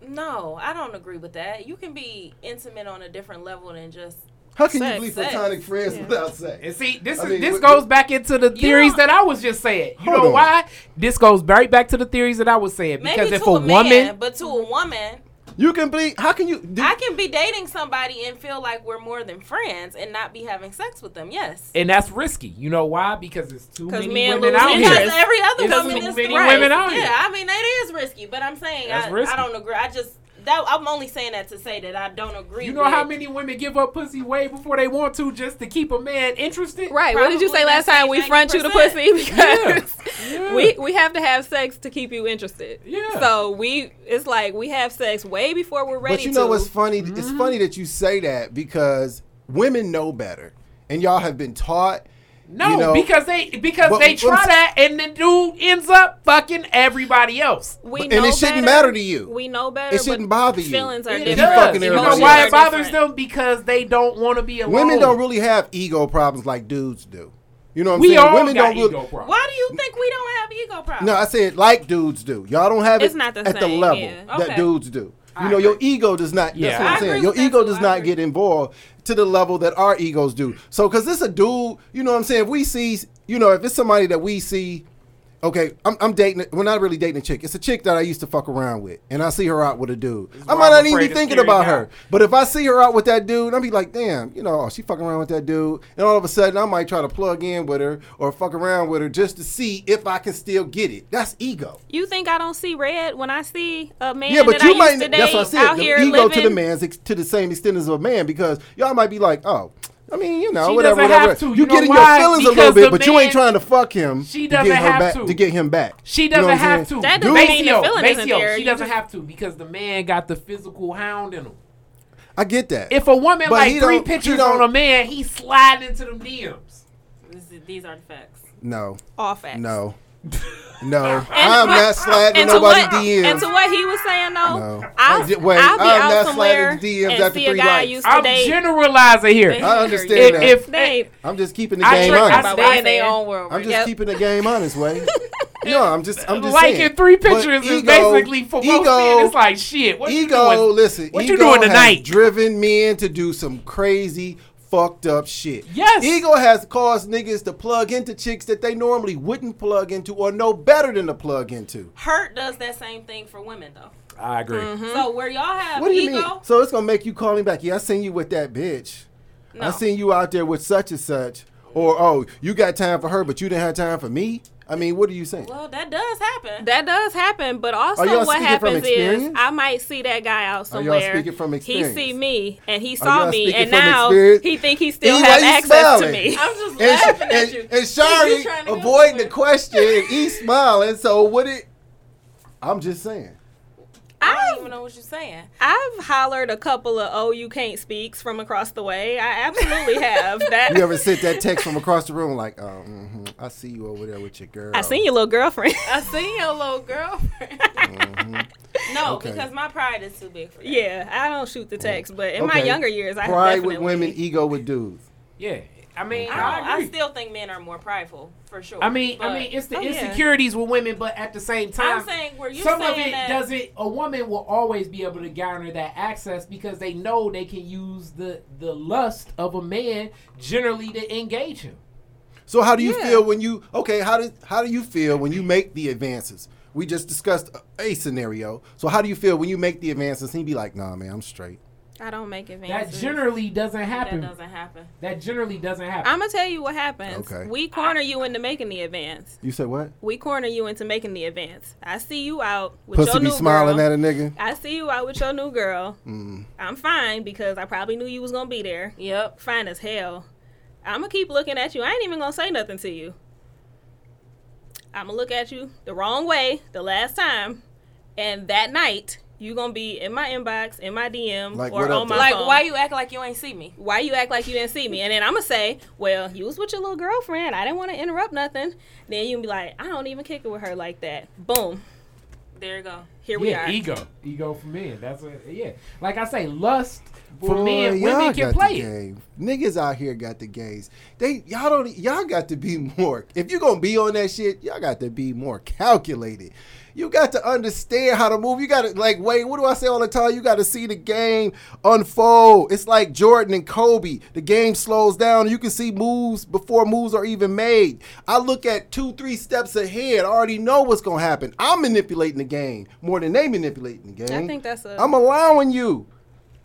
No, I don't agree with that. You can be intimate on a different level than just. How can Sex, you be sex. platonic friends Yeah. without sex? And see, this I is mean, this what- goes back into the theories that I was just saying. You know on. why? This goes right back to the theories that I was saying. Maybe Because to if a, a, man, woman, but to a woman, You can be. How can you? Do, I can be dating somebody and feel like we're more than friends and not be having sex with them. Yes. and that's risky. You know why? Because there's too 'Cause many men women lose out interest. here. Because every other It's woman too is many right. women out yeah, here. I mean that is risky, but I'm saying I. I don't agree. I just that I'm only saying that to say that I don't agree. You know with, how many women give up pussy way before they want to just to keep a man interested? Right. What did you say last time? We that front you the pussy because Yeah. we we have to have sex to keep you interested. Yeah. So we it's like we have sex way before we're ready but you to. know what's funny? It's Mm-hmm. funny that you say that because women know better, and y'all have been taught. No, you know, because they because But they try s- that and the dude ends up fucking everybody else. we But- know and it shouldn't better. matter to you. We know better. It shouldn't bother you. Feelings are It If different. you You know why it bothers different. them? Because they don't want to be alone. Women don't really have ego problems like dudes do. You know what I'm We saying? all Women got don't ego really. problems. Why do you think we don't have ego problems? No, I said like dudes do. Y'all don't have it It's not the at the level yeah. that dudes do. You know, your ego does not. Yeah. that's what I I'm saying. Your ego does not get involved to the level that our egos do. So, because this a dude, you know what I'm saying? If we see, you know, if it's somebody that we see, okay, I'm, I'm dating, we're not really dating a chick. It's a chick that I used to fuck around with, and I see her out with a dude. I might not even be thinking about guy. her. But if I see her out with that dude, I'll be like, damn, you know, oh, she fucking around with that dude. And all of a sudden, I might try to plug in with her or fuck around with her just to see if I can still get it. That's ego. You think I don't see red when I see a man Yeah, but that you I might. used to That's what I said. out The here ego living? to the man's ex- to the same extent as a man because y'all might be like, oh, I mean, you know, She whatever, doesn't whatever. to. You, You know getting why? your feelings a little bit, the but you ain't trying to fuck him. She to get doesn't her have back, to. to get him back. She doesn't what I'm have to. That doesn't mean the Maceo, feeling isn't there. She doesn't just- have to because the man got the physical hound in him. I get that. If a woman But like three pictures on a man, he's sliding into them DMs. Is- these are the facts. no, All facts. no, no. I'm not sliding And in to what, DMs. and to what he was saying though, No. I'll, d- wait, I'll be I'm out not somewhere sliding DMs and after see a three guy I likes. used to I'm date. generalizing here. I understand If, that. if They- I'm just keeping the I game trick- I honest. They in their own world. I'm just Yep. keeping the game honest, way. No, I'm just, I'm just liking saying. three But pictures is basically for most ego- men. It's like shit. What you ego, doing? listen, What ego you doing has tonight? driven men to do some crazy, fucked up shit. Yes. ego has caused niggas to plug into chicks that they normally wouldn't plug into or know better than to plug into. Hurt does that same thing for women though. I agree. Mm-hmm. Mm-hmm. So where y'all have What do you ego, mean? So it's gonna make you call me back? Yeah, I seen you with that bitch. I seen you out there with such and such. Or oh, you got time for her, but you didn't have time for me. I mean, what are you saying? well, that does happen. That does happen, but also Are y'all what speaking from happens is? I might see that guy out somewhere. Are y'all somewhere. speaking from experience? he see me and he saw me, and now experience? he think he still E, has why you access to me. I'm just and, laughing and, at you. and You Shari trying to go avoiding the question and he's smiling. So what it? I'm just saying. I don't I've, even know what you're saying. I've hollered a couple of "Oh, you can't speaks" from across the way. I absolutely have. That You ever sent that text from across the room like, oh, mhm, I see you over there with your girl. I seen your little girlfriend. I seen your little girlfriend. No, Mm-hmm. Okay. because my pride is too big for that. yeah, I don't shoot the text, but in my younger years, I Pride with women, ego with dudes. Yeah, I mean, I, I, don't, I still think men are more prideful for sure. I mean, I mean, it's the Oh, yeah. insecurities with women, but at the same time, I'm saying where you some of it doesn't. A woman will always be able to garner that access because they know they can use the the lust of a man generally to engage him. So how do you Yeah. feel when you okay? How do how do you feel when you make the advances? We just discussed a scenario. So how do you feel when you make the advances and he be like, Nah, man, I'm straight. I don't make advance. That generally doesn't happen. that doesn't happen. That generally doesn't happen. I'm gonna tell you what happens. Okay. We corner you into making the advance. You said what? We corner you into making the advance. I see you out with Pussy your be new smiling girl. at a nigga. I see you out with your new girl. Mm. I'm fine because I probably knew you was gonna be there. Yep. Fine as hell. I'm gonna keep looking at you. I ain't even gonna say nothing to you. I'm gonna look at you the wrong way the last time, and that night you gonna be in my inbox, in my DM, Like, or on my though? Like, phone. why you act like you ain't see me? why you act like you didn't see me? And then I'm gonna say, well, you was with your little girlfriend. I didn't want to interrupt nothing. Then you can be like, I don't even kick it with her like that. Boom. There you go. Here we yeah, are. ego, ego for men. That's a yeah. Like I say, lust for Boy, men. y'all Women can play it. game. Niggas out here got the games. They y'all don't y'all got to be more. If you're gonna be on that shit, y'all got to be more calculated. You got to understand how to move. You got to like wait. What do I say all the time? You got to see the game unfold. It's like Jordan and Kobe. The game slows down. You can see moves before moves are even made. I look at two, three steps ahead. I already know what's gonna happen. I'm manipulating the game more than they manipulating the game. I think that's a. I'm allowing you.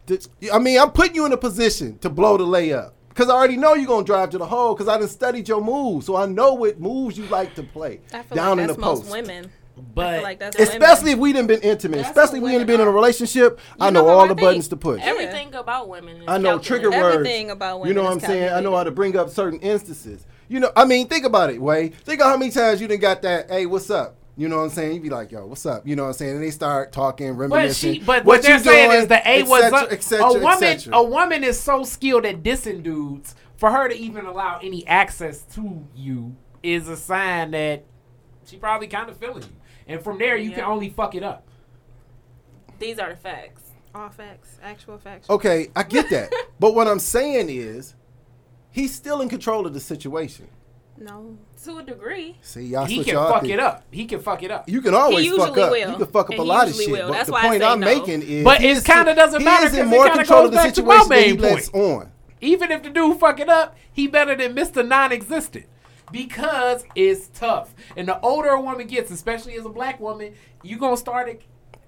To, I mean, I'm putting you in a position to blow the layup because I already know you're gonna drive to the hole because I done studied your moves, so I know what moves you like to play I feel down like in that's the post. most women. I But like Especially women. if we done been intimate, That's especially if we ain't women been in a are. relationship. I know, know all I the think. buttons to push. Everything about women. Is I know calculated. trigger words. Everything about women You know what I'm is saying? I know how to bring up certain instances. You know, I mean, think about it, Way. Think of how many times you done got that. Hey, what's up? You know what I'm saying? You'd be like, yo, what's up? You know what I'm saying? And they start talking, but reminiscing. she, but what, they're saying doing, is the A was up. et cetera, a woman, cetera. a woman is so skilled at dissing dudes. For her to even allow any access to you is a sign that she probably kind of feeling you. And from there, you can only fuck it up. These are the facts. All facts, actual facts. Okay, I get that. but what I'm saying is, he's still in control of the situation. No. To a degree. See, y'all he can y'all fuck think- it up. He can fuck it up. You can always He fuck usually up. will. You can fuck up And a he lot of shit. will. But That's the why point I'm no. making is, But it kinda doesn't matter He's in 'cause it more control goes of the back to my situation than he lets point. on. Even if the dude fuck it up, he better than Mr. Non-Existent because it's tough. And the older a woman gets, especially as a black woman, you're gonna start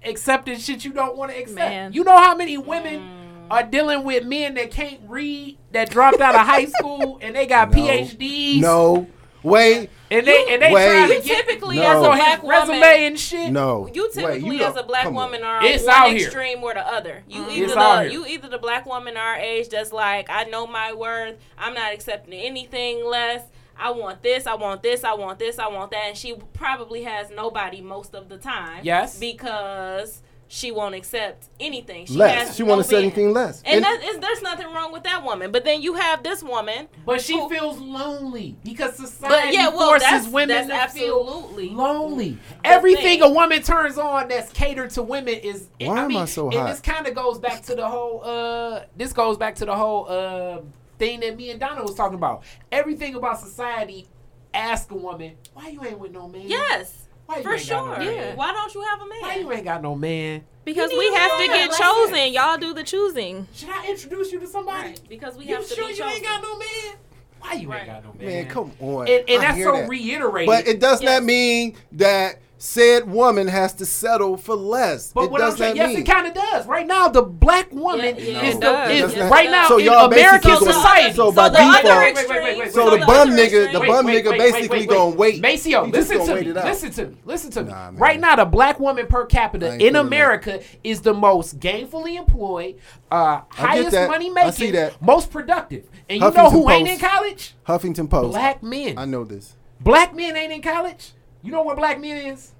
accepting shit you don't want to accept. Man. You know how many women are dealing with men that can't read, that dropped out of high school, and they got No. PhDs. No, wait, And they and they Wait. trying to get typically No. as a on his black resume woman. and shit. no. You typically don't- as a black come on. woman are It's on out one here. extreme or the other. You Mhm. either It's the you either the black woman our age that's like I know my worth. I'm not accepting anything less. I want this. I want this. I want this. I want that. And she probably has nobody most of the time. Yes. Because she won't accept anything. She less. has She no want to say anything less. And, that is, there's nothing wrong with that woman. But then you have this woman. But she who- feels lonely because society But yeah, well, forces that's, women that's to feel absolutely lonely. Everything thing. a woman turns on that's catered to women is. Why I am mean, I so hot? and this kind of goes back to the whole. uh This goes back to the whole uh thing that me and Donna was talking about. Everything about society. Ask a woman why you ain't with no man. Yes. Why For ain't got no sure. man? Yeah. Why don't you have a man? Why you ain't got no man? Because we have to to get that, chosen. like Y'all do the choosing. Should I introduce you to somebody? Right, Because we You have to sure be you chosen. ain't got no man? Why you Right. ain't got no man? Man, come on. And, and that's so that. reiterated. But it does Yes. not mean that said woman has to settle for less. But it what I'm does saying, yes, mean. it kind of does. Right now, the black woman Yeah, yeah, is it the does. is, It right now So in y'all American so- society. so So by the other default, extreme- so so the bum nigga, the bum nigga wait, basically wait, wait. gonna wait. Maceo, listen gonna me. Listen to me. Listen to me. Nah, right now, the black woman per capita in America is the most gainfully employed, uh, highest that. money making, that. most productive. And you know Huffington who ain't in college? Huffington Post. Black men. I know this. Black men ain't in college. You know what black men is?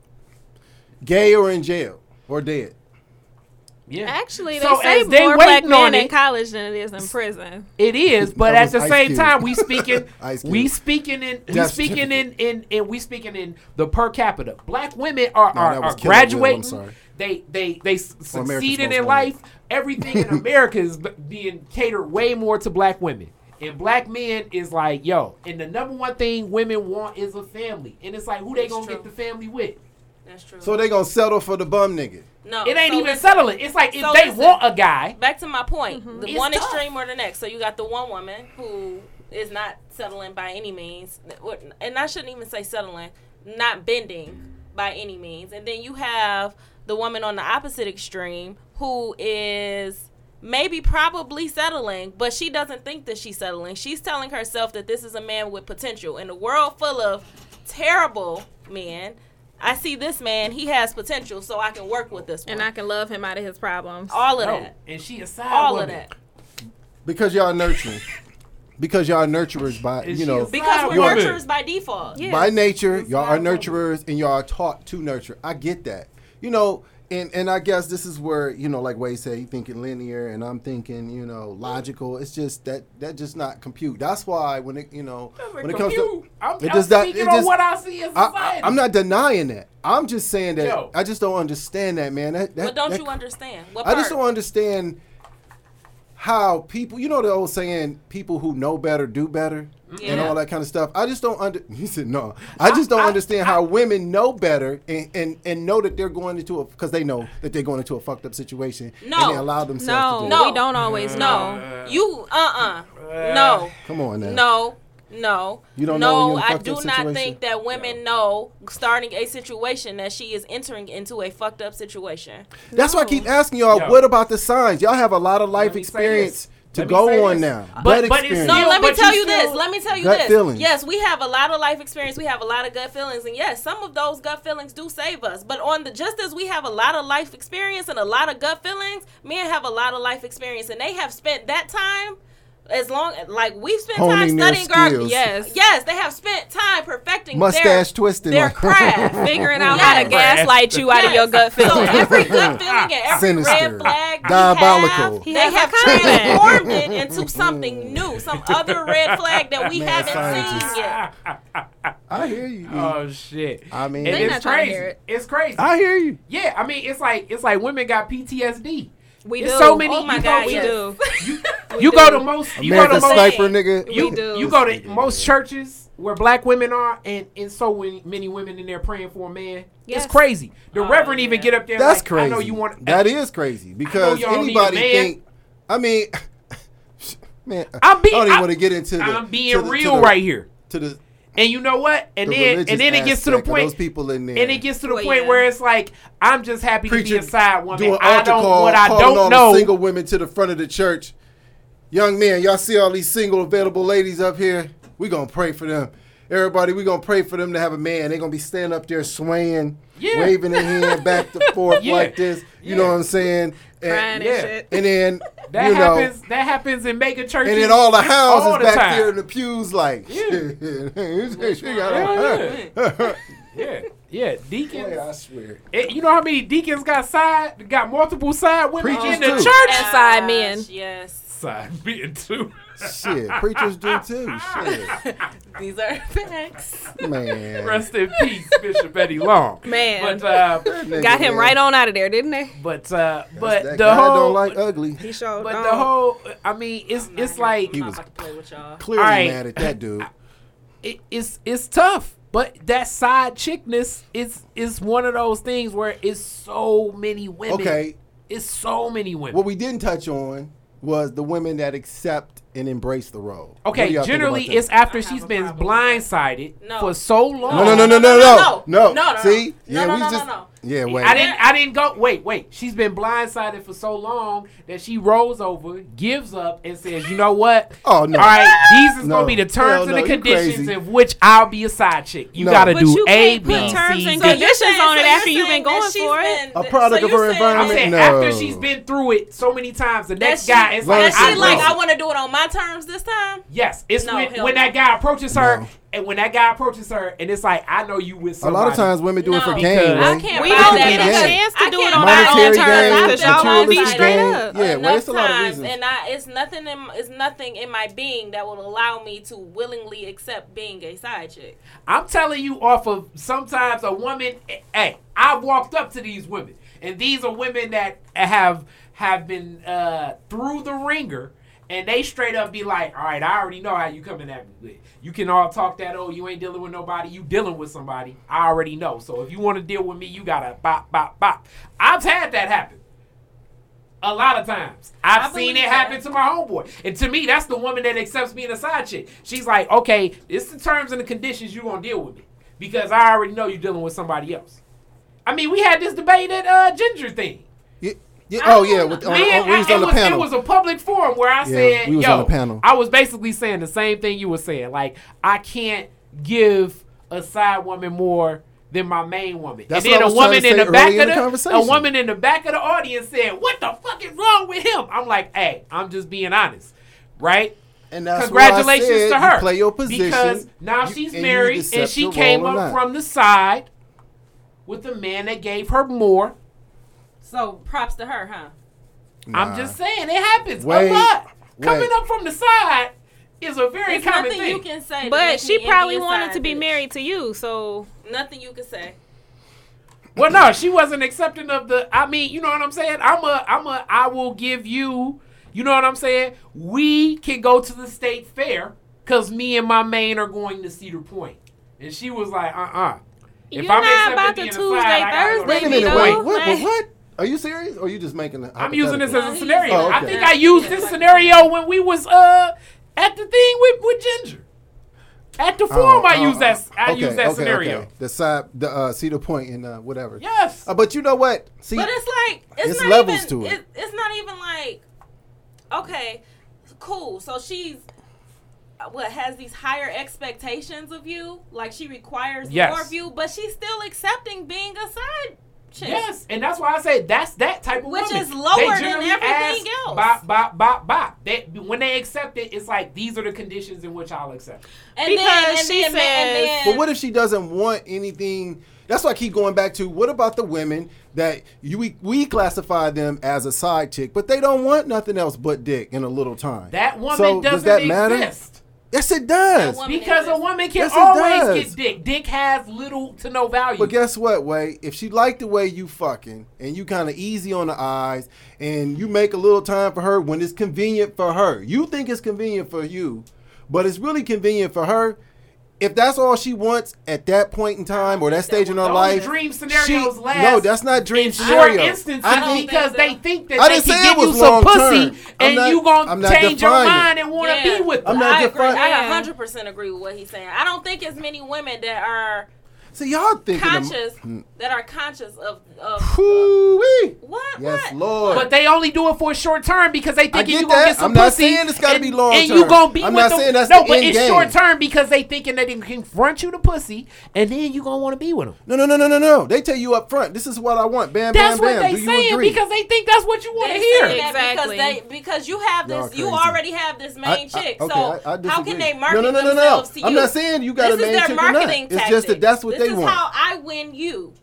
Gay or in jail or dead. Yeah. Actually, they So say as they more black waiting on men in college than it is in prison. It is, but at the same Cube. time, we speaking, we speaking in, we Death speaking in, in, in, we speaking in the per capita. Black women are No, are, are Killer Bill, I'm graduating. sorry. They they they s- Or America's succeeding in life. Everything in America is being catered way more to black women. And black men is like, yo, and the number one thing women want is a family. And it's like, who they gonna true. get the family with? That's true. So they gonna settle for the bum nigga. no, It ain't so even listen. settling. It's like if So they listen. want a guy, Back to my point. Mm-hmm. The It's one tough. extreme or the next. So you got the one woman who is not settling by any means, and I shouldn't even say settling, not bending by any means. And then you have the woman on the opposite extreme who is maybe probably settling, but she doesn't think that she's settling. She's telling herself that this is a man with potential. In a world full of terrible men, I see this man, he has potential, so I can work with this one. And I can love him out of his problems. all of no, that. and she a side All woman. of that. Because y'all nurturing. because y'all nurturers by Is you know Because we're woman? nurturers by default. Yeah. by nature, It's y'all are a woman. nurturers and y'all are taught to nurture. I get that. You know, and and I guess this is where, you know, like Wade said, you thinking linear and I'm thinking, you know, logical. It's just that that just not compute. That's why when it you know when it comes to I'm, it I'm does not- it on just- what I see in I, society. I, am not denying that. I'm just saying that Yo. I just don't understand that, man. That, that, But don't that- you understand? What I just don't understand how people, you know, the old saying, people who know better do better and all that kind of stuff. I just don't under. He said no. I just don't understand how women know better and, and, and know that they're going into a because they know that they're going into a fucked up situation and No. they allow themselves no, to do No. it. we don't always know. No, you uh uh no Come on now. no no. You don't know when no, you're in a I fucked do not situation? think that women know starting a situation that she is entering into a fucked up situation. That's why I keep asking y'all, Yo. what about the signs? Y'all have a lot of life Let me say experience to Let go on this. now. But- but it's. No, let me tell you you this. Let me tell you this. feelings. Yes, we have a lot of life experience. We have a lot of gut feelings, and yes, some of those gut feelings do save us. But on the just as we have a lot of life experience and a lot of gut feelings, men have a lot of life experience, and they have spent that time. As long like we've spent time Honing their studying girls. Yes. yes, they have spent time perfecting Mustache their, twisting. their like- craft. Figuring out how to gaslight you out of your gut feeling. So every gut feeling and every Sinister. red flag we Diabolical. have, He they has have comment. transformed it into something new, some other red flag that we Mad haven't scientist. seen yet. I hear you. Oh shit! I mean, and it's not trying to crazy. it. It's crazy. I hear you. yeah, I mean, it's like it's like women got PTSD. We It's do. so many. Oh my you God, go, we yes. do. You, We you do. go to most. You go to most. sniper nigga. You, We do. you go to most churches where black women are, and, and so many, many women in there praying for a man. Yes. It's crazy. The Oh, Reverend even get up there. That's like, crazy. I know you want. That is crazy because y'all need a anybody think. I mean, man, I'm being. I don't even I'm- want to get into the. I'm being to the- to real the- right here. To the, And you know what? And the then and then it gets to the point. Those people in there. And it gets to the Well, point yeah. where it's like I'm just happy to be a side woman. doing I altar don't call, what I don't all know. the single women to the front of the church. Young men, y'all see all these single available ladies up here? We gonna pray for them. Everybody, we gonna pray for them to have a man. They're gonna be standing up there swaying, Yeah. waving their hand back to forth Yeah. like this. You Yeah. know what I'm saying? And, and yeah. shit. and then that you know, happens. That happens in mega churches. and in all the houses all the back time. there in the pews like, Yeah. she got Yeah, a- Yeah, yeah. Deacons. Boy, I swear. Eh, you know how many deacons got side? Got multiple side women Preachers in the too. church. And side men. Yes. Side men too. Shit, preachers do too. Shit, These are facts. man. Rest in peace, Bishop Eddie Long. Man. But uh, Got him man. right on out of there, didn't they? but uh, but That the guy whole don't like ugly. He showed. but don't. the whole I mean it's I'm it's like I'm was- about to play with y'all. Clearly All right. mad at that dude. it, it's it's tough. But that side chickness is is one of those things where it's so many women. Okay. It's so many women. What we didn't touch on was the women that accept and embrace the role. Okay, generally it's after she's been blindsided no. for so long. No, no, no, no, no, no, no, no. no. See, no, yeah, no, we no, just. No, no. Yeah, wait. I didn't. I didn't go. Wait, wait. She's been blindsided for so long that she rolls over, gives up, and says, "You know what? oh no! All right, these is no. gonna be the terms and the conditions of which I'll be a side chick. You gotta but do you put terms and conditions on it after you've been going for it. A product of her environment. I'm after she's been through it so many times, the next guy is like, "I like. I want to do it on my terms this time. Yes, it's No, when, when that guy approaches her, No. and when that guy approaches her, and it's like, I know you with A lot of times women do it for No. gain, Because- right? I can't We don't get a gain. chance I to do it on buy our own terms gain, because y'all won't be straight gain. up. Yeah, well, enough it's a lot of reasons. and I, it's nothing. In, it's nothing in my being that will allow me to willingly accept being a side chick. I'm telling you off of sometimes a woman. Hey, I've walked up to these women, and these are women that have have been uh, through the ringer, and they straight up be like, "All right, I already know how you coming at me with. You can all talk that. Oh, you ain't dealing with nobody. You dealing with somebody. I already know. So if you want to deal with me, you gotta bop bop bop. I've had that happen. A lot of times. I've seen it that. happen to my homeboy. And to me, that's the woman that accepts being a side chick. She's like, okay, it's the terms and the conditions you gonna deal with me. Because I already know you're dealing with somebody else. I mean, we had this debate at uh Ginger thing. Yeah, oh, yeah, oh yeah, with, on, Me and- on, we was I- on it, the was, panel. it was a public forum where I said, we was yo, on the panel. I was basically saying the same thing you were saying. Like, I can't give a side woman more than my main woman. That's and then what I a was trying woman to in the back early of the the, a woman in the back of the audience said, "What the fuck is wrong with him?" I'm like, "Hey, I'm just being honest, right?" and that's why I Congratulations said to her. You play your position because now you- she's and married and she came up from the side with a man that gave her more. So props to her, huh? I'm just saying it happens Wait, a lot. Coming up from the side is a very There's common nothing thing. you can say. But she probably wanted to be bitch. married to you, so Nothing you can say. Well, no, she wasn't accepting of the. I mean, you know what I'm saying. I'm a. I'm a. I will give you. You know what I'm saying. We can go to the state fair because me and my main are going to Cedar Point. Point, and she was like, uh, uh You're not about to Tuesday, Thursday Wait a minute, though. wait, what, Like- what, what? Are you serious? Or are you just making it? I'm using this as a scenario. used- Oh, I think I used this scenario when we was uh at the thing with with Ginger. At the forum, I use that. I okay, used that okay, scenario. okay. The side, the uh, Cedar Point and uh, whatever. Yes. Uh, but you know what? See, But it's like it's, It's not levels even, to it. It's not even like okay, cool. So she's uh, what has these higher expectations of you? Like she requires Yes. more of you, but she's still accepting being a side chick. Yes, and that's why I say that's that type of woman. Which woman. is lower They than everything ask, else. Bop, bop, bop, bop. They, when they accept it, it's like these are the conditions in which I'll accept. it. And Because then, and she then, and then, But what if she doesn't want anything? That's why I keep going back to what about the women that you we, we classify them as a side chick, but they don't want nothing else but dick in a little time. That woman So, doesn't does that matter? Exist. Yes, it does. Because a woman can Yes, always does. get dick. Dick has little to no value. But guess what, Way? If she liked the way you fucking and you kind of easy on the eyes and you make a little time for her when it's convenient for her, you think it's convenient for you, but it's really convenient for her. If that's all she wants at that point in time or that stage in her Those life, dream scenarios she- last. No, that's not dream in short scenario. instances I don't think, because they think that I they didn't can say give you was some pussy term. I'm and not- you gonna change your defining it. mind and want to Yeah. be with them. I'm not I agree. defining- I 100% agree with what he's saying. I don't think as many women that are see y'all thinking conscious Of, that are conscious of of Hoo-wee. what Yes, what Lord. But they only do it for a short term because they I thinking get you gonna get some I'm not pussy. saying it's gotta and, be long And you gonna be I'm with not them. saying that's no, the but end it's game. short term because they thinking that they can confront you the pussy, and then you gonna want to be with them. No, no, no, no, no, no. They tell you up front. This is what I want. Bam, That's bam, what bam. they Do you saying agree? because they think that's what you want to hear. Exactly. because they because you have this you already have this main I- I- chick. okay, so I- I how can they market no, no, no, no, no. themselves to you? I'm not saying you got a main is their chick or not. It's just that that's what this they is want. how I win you.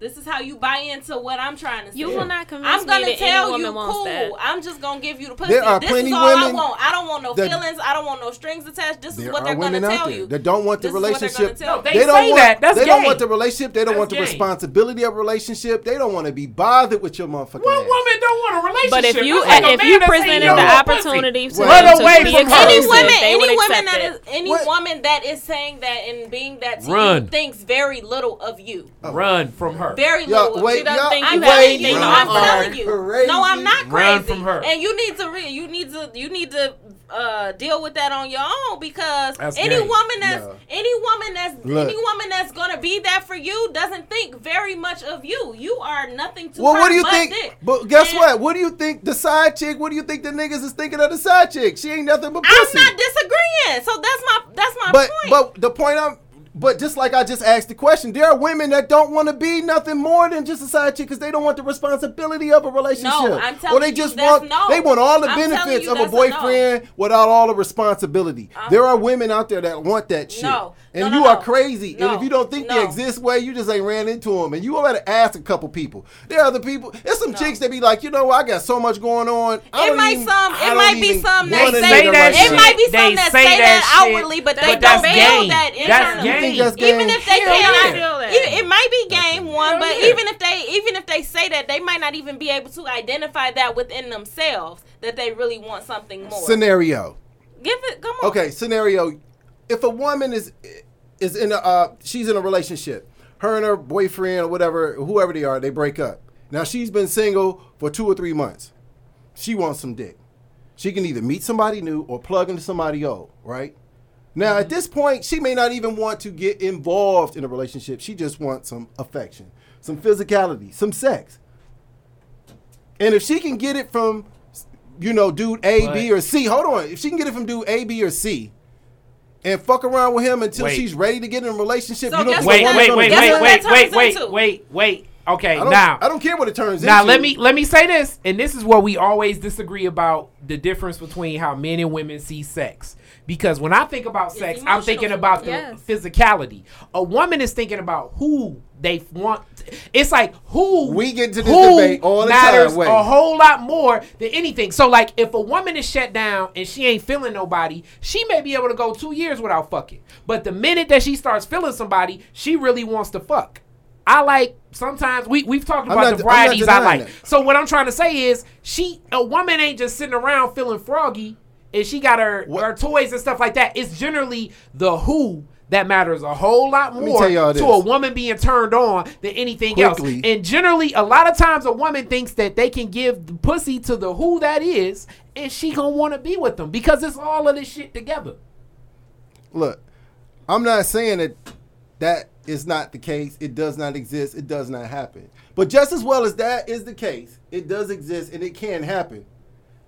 This is how you buy into what I'm trying to say. You will not convince I'm gonna me that tell any you, woman wants cool. that. I'm just gonna give you the pussy. There are this plenty is all I women want. I don't want no that- feelings. I don't want no strings attached. This is what they're gonna out tell there you. that don't want the This is what relationship. tell No, you. they don't say want, that. That's they don't want the relationship. They don't That's want the gay. responsibility of a relationship. They don't want to be bothered with your motherfucking What ass. woman don't want a relationship? But if you That's like if you that presented the opportunity to, Run to away be from her. any exclusive, woman, any would woman accept that any woman that is saying that and being that to you thinks very little of you. Oh. Run from her. Very Y'all, little. wait, She doesn't y'all- think I'm you have anything. No, I'm telling you. crazy. No, I'm not crazy. Run from her. And you need to re- you need to you need to uh, deal with that on your own because That's any gay. woman that's No. any woman that's Look. any woman that's gonna be there for you doesn't think very much of you. You are nothing to Well, her what do you but think? dick. But guess And what? What do you think the side chick? What do you think the niggas is thinking of the side chick? She ain't nothing but I'm not disagreeing. So that's my that's my but point. but the point I'm. But just like I just asked the question, there are women that don't want to be nothing more than just a side chick because they don't want the responsibility of a relationship. No, I'm or telling they you just that's want no. they want all the I'm benefits you of a a no. boyfriend without all the responsibility. I'm- there are women out there that want that shit. No. And No, you no, are no. crazy. And if you don't think they exist, way you just ain't ran into them. And you better ask a couple people. There are other people. There's some No. chicks that be like, you know. I got so much going on. I It might even- some. It might be even some that want a They say say nigga that right shit. It might be They some that say say that that outwardly, but they but don't game. feel that That's internally. game. You think Even if they Hell cannot, yeah. feel that. it, it might be game one, but yeah. even if they even if they say that, they might not even be able to identify that within themselves that they really want something more. Scenario. Give it, come on. Okay, scenario. If a woman is is in a uh, she's in a relationship, her and her boyfriend or whatever, whoever they are, they break up. Now she's been single for two or three months. She wants some dick. She can either meet somebody new or plug into somebody old, right? Now at this point, she may not even want to get involved in a relationship. She just wants some affection, some physicality, some sex. And if she can get it from, you know, dude A, B, But- or C, hold on. If she can get it from dude A, B, or C, and fuck around with him until Wait. she's ready to get in a relationship, So you don't guess think Wait, a woman's wait, gonna wait, do Guess wait, that? wait, wait, wait, wait, wait. Okay, I don't, now I don't care what it turns out. Now into. let me let me say this, and this is where we always disagree about the difference between how men and women see sex. Because when I think about sex, I'm thinking about the Yes. physicality. A woman is thinking about who they want. It's like who We get to this debate all the matters time, wait. a whole lot more than anything. So like, if a woman is shut down and she ain't feeling nobody, she may be able to go two years without fucking. But the minute that she starts feeling somebody, she really wants to fuck. I like sometimes we we've talked about not- the varieties I like. that. So what I'm trying to say is she a woman ain't just sitting around feeling froggy and she got her What- her toys and stuff like that. It's generally the who that matters a whole lot more to this. a woman being turned on than anything else. And generally a lot of times a woman thinks that they can give the pussy to the who that is and she gonna want to be with them because it's all of this shit together. Look, I'm not saying that that is not the case. It does not exist. It does not happen. But just as well as that is the case, it does exist and it can happen.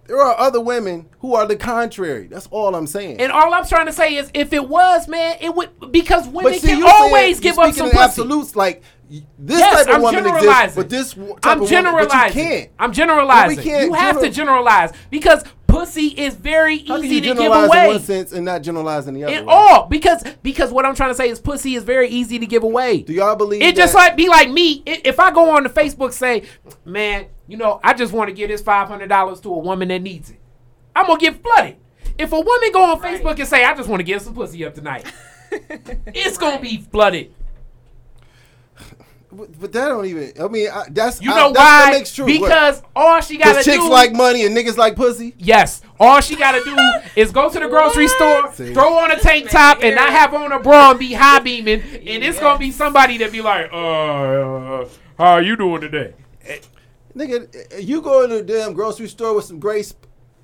There are other women who are the contrary. That's all I'm saying. And all I'm trying to say is if it was, man, it would because women but see, can you saying- always you're give up some pussy. absolutes. Like this Yes, type of I'm woman exists, but this type I'm of woman, generalizing. but you can't. I'm generalizing. But we can't you have to generalize because pussy is very How can easy you to give generalize in one sense and not generalize in the other? In way? all because because what I'm trying to say is pussy is very easy to give away. Do y'all believe It just like be like me. I- If I go on to Facebook say, man, you know, I just want to give this five hundred dollars to a woman that needs it, I'm gonna get flooded. If a woman go on Right. Facebook and say, I just want to give some pussy up tonight, it's gonna be flooded. But, that don't even. I mean, I, that's You I- know that's, why? That makes true. What? Because all she gotta do, Because chicks like money and niggas like pussy. Yes. All she gotta do is go to the grocery store, See? throw on a tank top, and not have on a bra and be high beaming, and it's gonna be somebody that be like, uh, how are you doing today? Nigga, you go in the damn grocery store with some gray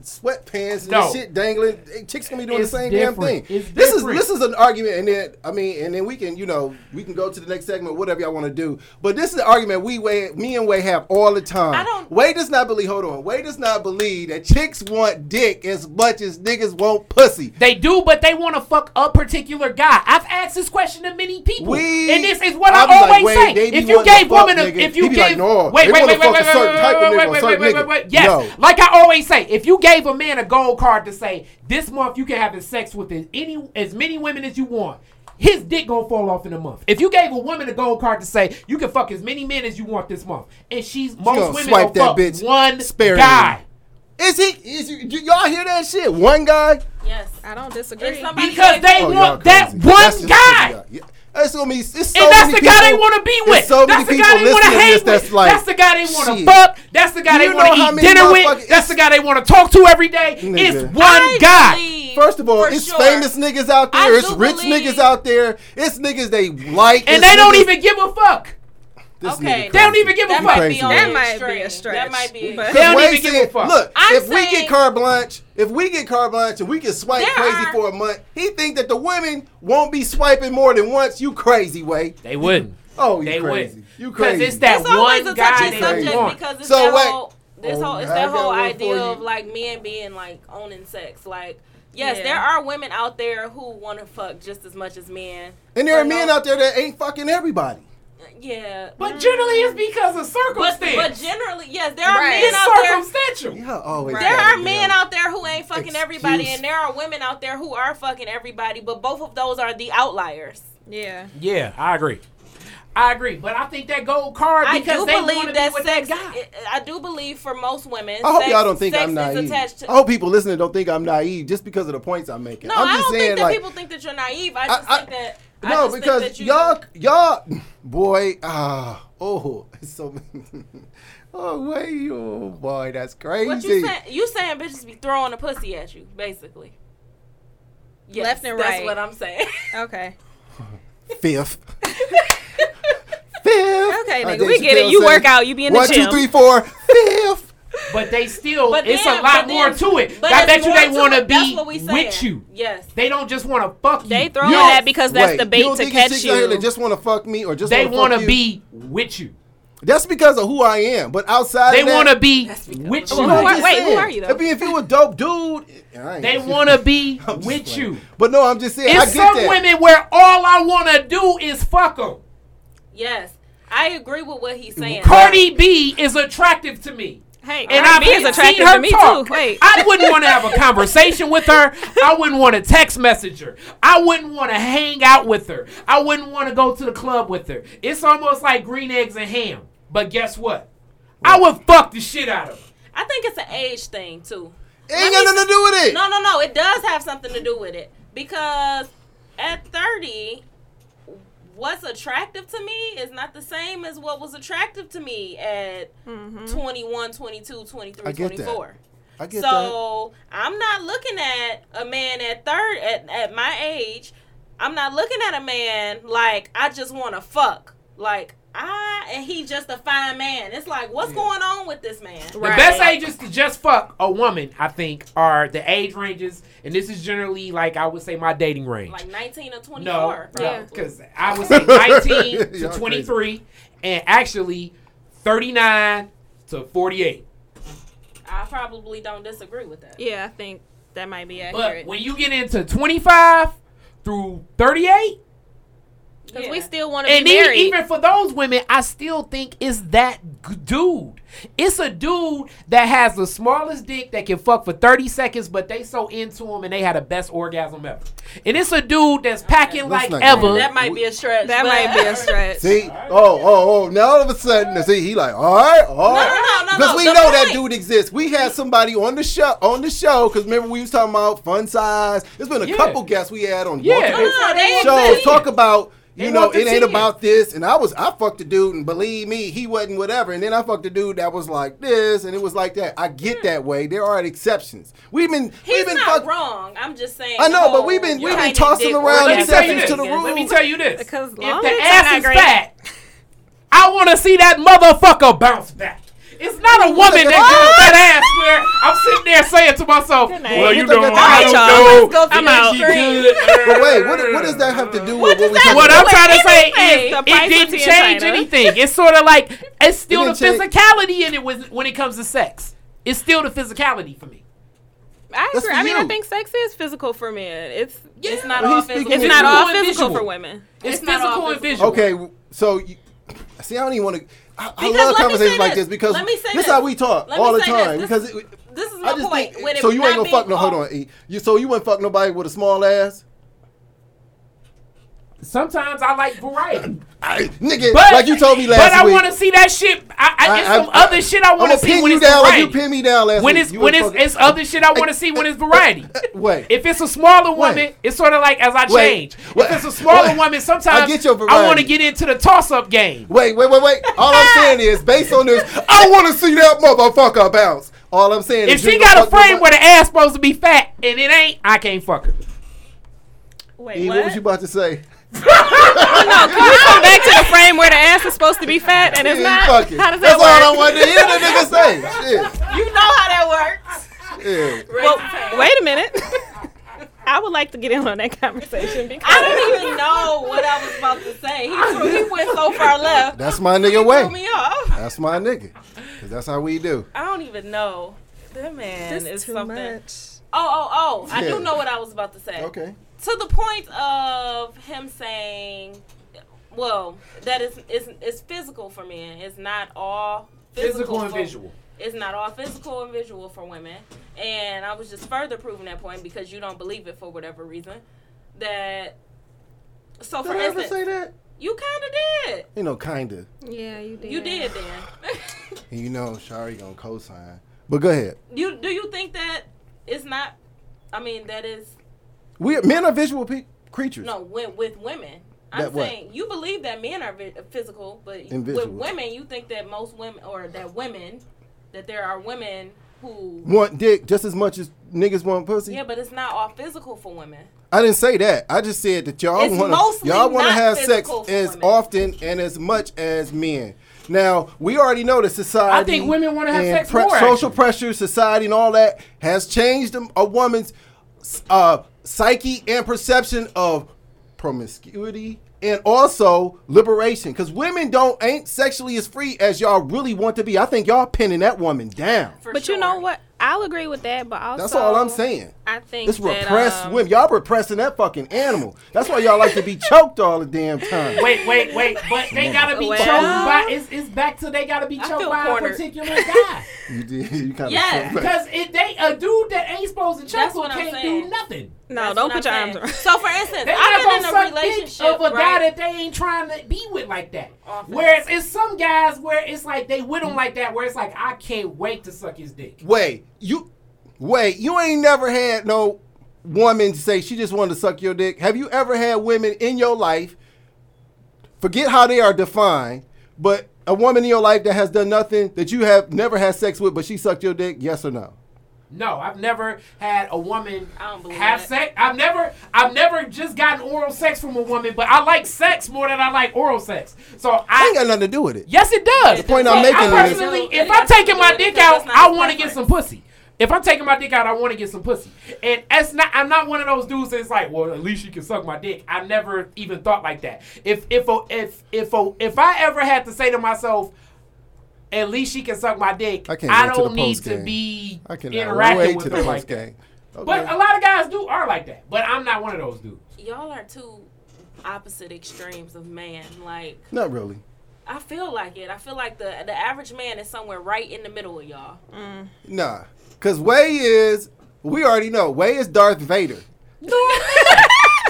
sweatpants and No. shit dangling. Chicks gonna be doing It's the same damn thing. It's this different. is this is an argument, and then I mean, and then we can you know we can go to the next segment, whatever y'all want to do. But this is an argument we way me and Way have all the time. I don't- Way does not believe. Hold on. Way does not believe that chicks want dick as much as niggas want pussy. They do, but they want to fuck a particular guy. I've asked this question to many people, We- and this is what I I, be like, always wait, say. they be If you wanting to gave fuck, women, a, nigga. if you He be gave, like, no, wait, they wait, wanna wait, wait, fuck a wait, certain wait, type of wait, nigga wait, or wait, certain wait, nigga. wait, wait. Yes, No. like I always say, if you gave gave a man a gold card to say this month you can have sex with as any as many women as you want. His dick gonna fall off in a month. If you gave a woman a gold card to say you can fuck as many men as you want this month, and she's most gonna women swipe gonna that fuck bitch one sparingly. guy. Is he? Is you, do y'all hear that shit? One guy. Yes. I don't disagree. Because they Oh, want that one That's just guy. Because of y'all. Yeah. It's gonna be. It's so and that's many the guy they people- want to be with. So many that's the people guy they want to listening to hang this with. that's like, that's the guy they want to shit. fuck. That's the guy Do they want to how eat dinner with. That's the guy they want to talk to every day. Nigga. It's one I guy. First of all, it's sure. famous niggas out I there. It's rich believe- niggas out there. It's niggas they like. And they don't even give a fuck. This Okay. nigga They don't even give a That You fuck. might be on man. That the might be extreme. a That stretch, might be. but- They don't Wade even give a said, fuck. Look, I'm if we get carte blanche, if we get carte blanche and we can swipe crazy are- for a month, he think that the women won't be swiping more than once. You crazy, way. They wouldn't. Oh, you They crazy. wouldn't. You Because it's that it's one a guy touchy they subject want. because it's So that wait. whole this Oh, whole it's that whole idea of like men being like owning sex. Like yes, Yeah. there are women out there who want to fuck just as much as men. and there are men no- out there that ain't fucking everybody. Yeah, But generally, it's because of but circumstance. but generally yes, there are Right. men it's out there. circumstantial. Yeah, always. Right. There are men out there who ain't fucking everybody, and there are women out there who are fucking everybody. But both of those are the outliers. yeah. Yeah, I agree. I agree, but I think that gold card I because do they want believe to be that with sex. that guy. I do believe for most women. I hope sex, y'all don't think I'm naive. to- I hope people listening don't think I'm naive just because of the points I'm making. No, I'm I don't saying, think that like, people think that you're naive. I just I- think that I no, because that you, y'all, y'all, boy, ah, oh, so. oh wait, oh boy, that's crazy. What you saying? You saying bitches be throwing a pussy at you, basically. Yes, Left and That's right. what I'm saying. Okay. Fifth. Fifth. Okay, nigga, we get it. You said, work out. You be in the One, gym. three, four. Fifth. But they still, But it's then- a lot more then- to it. but I bet you they want to be what we saying. with you. Yes. They don't just want to fuck you. They throwing You that because that's wait, the you bait don't to think it's catch chicks out here you. that just want to fuck me or just they want want to to be with you. That's because of who I am. But outside, They of that, want to be with you. Well, I'm who are- wait, who are you, though? I mean, if you a dope dude, They want to be with playing. you. But no, I'm just saying. I It's get some that. women where all I want to do is fuck them. Yes. I agree with what he's saying. Cardi B is attractive to me. Hey, And I've B is seen attractive her to me talk. too. Wait. I wouldn't want to have a conversation with her. I wouldn't want to text message her. I wouldn't want to hang out with her. I wouldn't want to go to the club with her. It's almost like green eggs and ham. But guess what? I would fuck the shit out of her. I think it's an age thing too. It ain't got nothing to do with it. No, no, no. It does have something to do with it because at 30, what's attractive to me is not the same as what was attractive to me at mm-hmm. 21, 22, 23, I get that. 24. I get that. So I'm not looking at a man at third at, at my age. I'm not looking at a man like I just want to fuck. Like I and he just a fine man. It's like what's going on with this man? The Right. best ages to just fuck a woman, I think, are the age ranges, and this is generally like I would say my dating range. Like 19 or 24. no, probably. no, because I would say 19 to 23, and actually 39 to 48. I probably don't disagree with that. Yeah, I think that might be accurate. But accurate. when you get into 25 through 38, Because Yeah. we still want to be and even, married. even for those women, I still think it's that g- dude. It's a dude that has the smallest dick that can fuck for 30 seconds, but they so into him and they had the best orgasm ever. And it's a dude that's packing Let's like ever. go That might be a stretch. that might be a stretch. See, oh, oh, oh! Now all of a sudden, see, he like, all right, all right, no, no, no, because no, we the know that dude exists. We had somebody on the show, on the show, because remember we was talking about fun size. There's been a Yeah. couple guests we had on Yeah. multiple No, no, shows exist. talk about. You know, it ain't 10. about this, and I was I fucked a dude, and believe me, he wasn't whatever. And then I fucked a dude that was like this, and it was like that. I get hmm. that way. There are exceptions. We've been He's we've been not fuck- wrong. I'm just saying. I know, but we've been- we've been tossing around Let me these tell you exceptions to the rule. Let me tell you this. Because if the ass is fat, I want to see that motherfucker bounce back. It's not a woman that got that ass where I'm sitting there saying to myself, Good "Well, you What know, the- I All right, don't y'all. know. Go to I'm the out. But wait, what, what does that have to do with what we does that talking What I'm trying to say is, The it didn't change anything. It's sort of like it's still the It didn't change- physicality in it was when it comes to sex. It's still the physicality for me. I That's agree. I mean, I think sex is physical for men. It's yeah. It's not Well, all physical. it's It's not all physical for women. It's, It's not all physical and physical. visual. Okay, so you, see, I don't even want to. I, I love conversations like this. this because Let me say this this. how we talk Let all the time. this. Because it, this is my point. think. So you ain't gonna fuck no. Hold on, E. You so you wouldn't fuck nobody with a small ass? Sometimes I like variety. I, nigga, But like you told me last time. But I want to see that shit. I, I, it's some I- other shit I want I'ma to see when you it's down like variety. you pinned me down last when week. it's You when it's it's other shit I want to see when it's variety. Wait. If it's a smaller woman, Wait. it's sort of like as I Wait. change. Wait. If it's a smaller Wait. woman, sometimes I get your variety. I want to get into the toss up game. Wait, wait, wait, wait. All I'm saying is, based on this, I want to see that motherfucker bounce. All I'm saying If is, you she gonna got a frame nobody- where the ass supposed to be fat and it ain't, I can't fuck her. Wait, what? what was you about to say? No, can we come back to the frame where the ass is supposed to be fat and it's not? fuck it. How does that That's that all I work? wanted to hear the nigga say. Shit. You know how that works. Yeah. Well, wait a minute. I would like to get in on that conversation because I don't even know what I was about to say. He, threw, he went so far left. That's my nigga Threw way. me off. That's my nigga. Cause that's how we do. I don't even know. That man this is is too something. much. Oh, oh, oh! I Yeah. do know what I was about to say. Okay. To the point of him saying, "Well, that is is is physical for men. It's not all physical, Physical and for- visual. It's not all physical and visual for women." And I was just further proving that point because you don't believe it for whatever reason. That so Did for I ever instance, say that? you kind of did. You know, kinda. Yeah, you did. You did then. You know, Shari gonna co-sign. But go ahead. you do you think that it's not? I mean, that is We men are visual pe- creatures. No, with, with women. I'm That what? saying you believe that men are vi- physical, but And with women, you think that most women, or that women, that there are women who. Want dick just as much as niggas want pussy. Yeah, but it's not all physical for women. I didn't say that. I just said that y'all want mostly y'all want to have sex as women. often and as much as men. Now we already know that society. I think women wanna have and sex more, Social actually. pressure, society, and all that has changed a, a woman's uh, psyche and perception of promiscuity and also liberation. Because women don't ain't sexually as free as y'all really want to be. I think y'all pinning that woman down. For But sure. you know what? I'll agree with that. But also, That's all I'm saying. I think It's that, repressed um, women. Y'all repressing that fucking animal. That's why y'all like to be choked all the damn time. Wait, wait, wait. But they gotta be Well- choked by. It's, it's back to they gotta be I choked by cornered. a particular guy. You did. You kind of. Yes. Because if they a dude that ain't supposed to choke That's him what I'm can't saying. do nothing. No, That's don't put your I'm arms saying. around. So, for instance, They I've been in a relationship of a guy right? that they ain't trying to be with like that. Offense. Whereas it's some guys where it's like they with him like that, where it's like I can't wait to suck his dick. Wait, you. Wait, you ain't never had no woman say she just wanted to suck your dick. Have you ever had women in your life? Forget how they are defined, but a woman in your life that has done nothing that you have never had sex with, but she sucked your dick. Yes or no? No, I've never had a woman I don't have that. sex. I've never, I've never just gotten oral sex from a woman, but I like sex more than I like oral sex. So That ain't I, got nothing to do with it. yes, it does. The point I'm making I is- personally, It if I'm taking my dick out, I want to get some pussy. If I'm taking my dick out, I want to get some pussy. And that's not. I'm not one of those dudes that's like, well, at least you can suck my dick. I never even thought like that. If if a, if if if I ever had to say to myself, at least she can suck my dick. I can't I don't the need to post-game. be I cannot interacting wait with to her like post that. game. But a lot of guys do are like that. But I'm not one of those dudes. Y'all are two opposite extremes of man. Like, not really. I feel like it. I feel like the the average man is somewhere right in the middle of y'all. Mm. Nah, cause Way is. We already know Way is Darth Vader.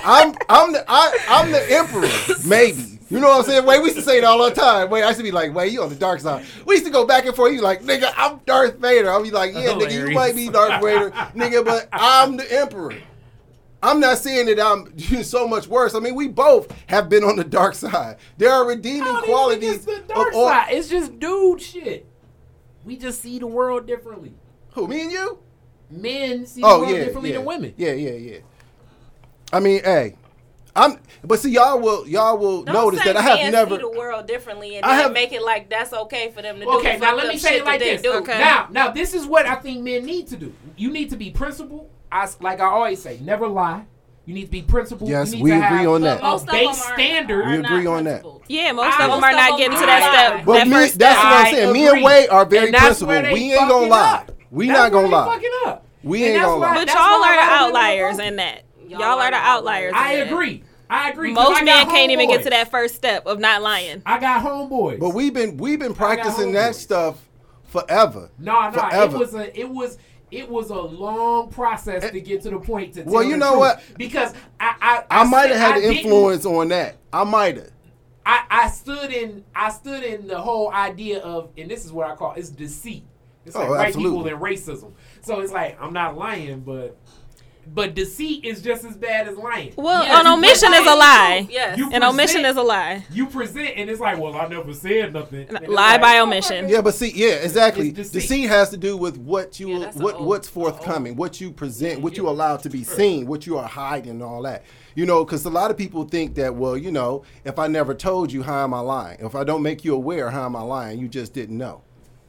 I'm I'm the I, I'm the emperor, maybe. You know what I'm saying? Wait, we used to say it all the time. Wait, I used to be like, wait, you on the dark side. We used to go back and forth. You like, nigga, I'm Darth Vader. I'll be like, yeah, nigga, you might be Darth Vader, nigga, but I'm the emperor. I'm not saying that I'm so much worse. I mean, we both have been on the dark side. There are redeeming qualities it's the dark of all. side. It's just dude shit. We just see the world differently. Who, me and you? Men see Oh the world yeah, differently yeah. than women. Yeah, yeah, yeah. I mean, hey, I'm. But see, y'all will y'all will Don't notice that I have men never. see the world differently and I have- make it like that's okay for them to do. Okay, now let me say it like this. do. Okay. Now, now this is what I think men need to do. You need to be principled. I s- like I always say, never lie. You need to be principled. Yes, you need we to agree have on that. most of base them are, standard. We agree on that. Yeah, most I- of them are not getting to that not. step. But that me, first that's step. what I'm I saying. Me agree. and Way are very principled. We ain't gonna lie. up. We That's not where gonna lie. fucking up. We And ain't that's gonna lie. But y'all are the a lot of women outliers in that. Y'all Y'all are are the the outliers. I agree. I agree. Most I men can't even get to that first step of not lying. I got homeboys. But we've been we've been practicing that stuff forever. No, no, Forever. it was a, it was, it was a long process to get to the point to. Well, tell you the know truth. what? Because I I, I might have had I an influence on that. I might have. I, I stood in I stood in the whole idea of and this is what I call it's deceit. It's oh, like Oh, white absolutely. people and racism. So it's like I'm not lying, but but deceit is just as bad as lying. Well, Yes, an omission is a lie. Yes. You An omission is a lie. You present and it's like, well, I never said nothing. Lie like, by omission. Yeah, but see, yeah, exactly. Deceit. deceit. has to do with what you Yeah, what old- what's forthcoming, what you present, what you allow to be seen, what you are hiding, and all that. You know, because a lot of people think that, well, you know, if I never told you, how am I lying? If I don't make you aware, how am I lying? You just didn't know.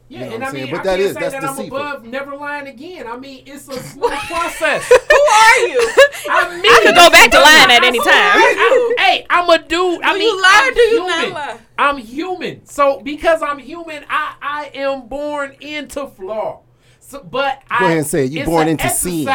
Yeah, You know and what I I'm mean, saying? But I that can't is- say that's that I'm deceitful. above never lying again. I mean, it's a slow process. Who are you? I mean, I could go back to lying at any I- time. I- hey, I'm a dude. I Do mean, you lie or I'm do you not human. lie? I'm human. So because I'm human, I I am born into flaw. So, but I Go ahead and say it. You it's born an into sin.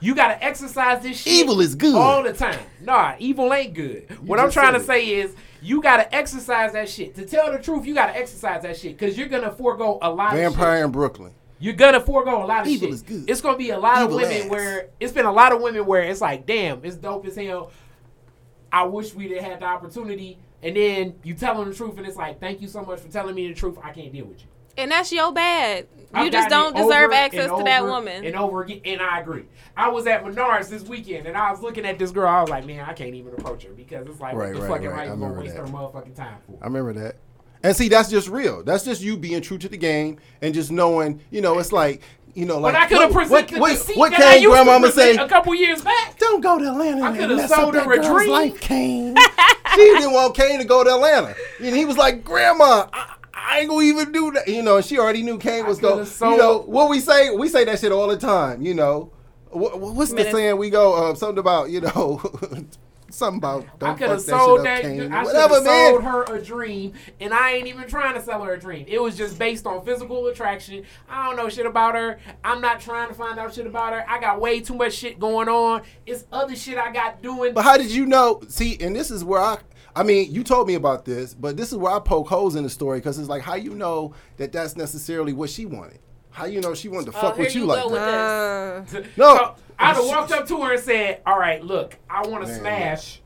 You gotta exercise this shit. Evil is good. all the time. Nah, evil ain't good. what I'm trying to said say is. You gotta exercise that shit. To tell the truth, you gotta exercise that shit because you're gonna forego a lot of. Vampire in Brooklyn. You're gonna forego a lot of Evil shit. is good. It's gonna be a lot Evil of women ass. where it's been a lot of women where it's like, damn, it's dope as hell. I wish we'd have had the opportunity. And then you tell them the truth, and it's like, thank you so much for telling me the truth. I can't deal with you. And that's your bad. I've You just don't deserve access to that woman. And over again, and I agree. I was at Menards this weekend, and I was looking at this girl. I was like, man, I can't even approach her because it's like, Right, what the right, fuck am right. I I gonna waste that. her motherfucking time for? I remember that. And see, that's just real. That's just you being true to the game and just knowing, you know, it's like, you know, like but I could have what- presented what, the what, deceit what that I can used to grandmama say? a couple years back. Don't go to Atlanta I coulda sold her a dream. life, Caine. she didn't want Caine to go to Atlanta, and he was like, "Grandma, I, I ain't gonna even do that." You know, and she already knew Caine was going. sold- You know what we say? We say that shit all the time. You know, what, what's the saying? We go uh, something about you know. Something about I don't could fuck have sold up, that. Caine. I Whatever, have man. sold her a dream, and I ain't even trying to sell her a dream. It was just based on physical attraction. I don't know shit about her. I'm not trying to find out shit about her. I got way too much shit going on. It's other shit I got doing. But how did you know? See, and this is where I. I mean, you told me about this, but this is where I poke holes in the story because it's like, how you know that that's necessarily what she wanted? How you know she wanted to Oh, fuck here with you, you like that? with. Uh, No. So I'd have walked up to her and said, "All right, look, I want to smash."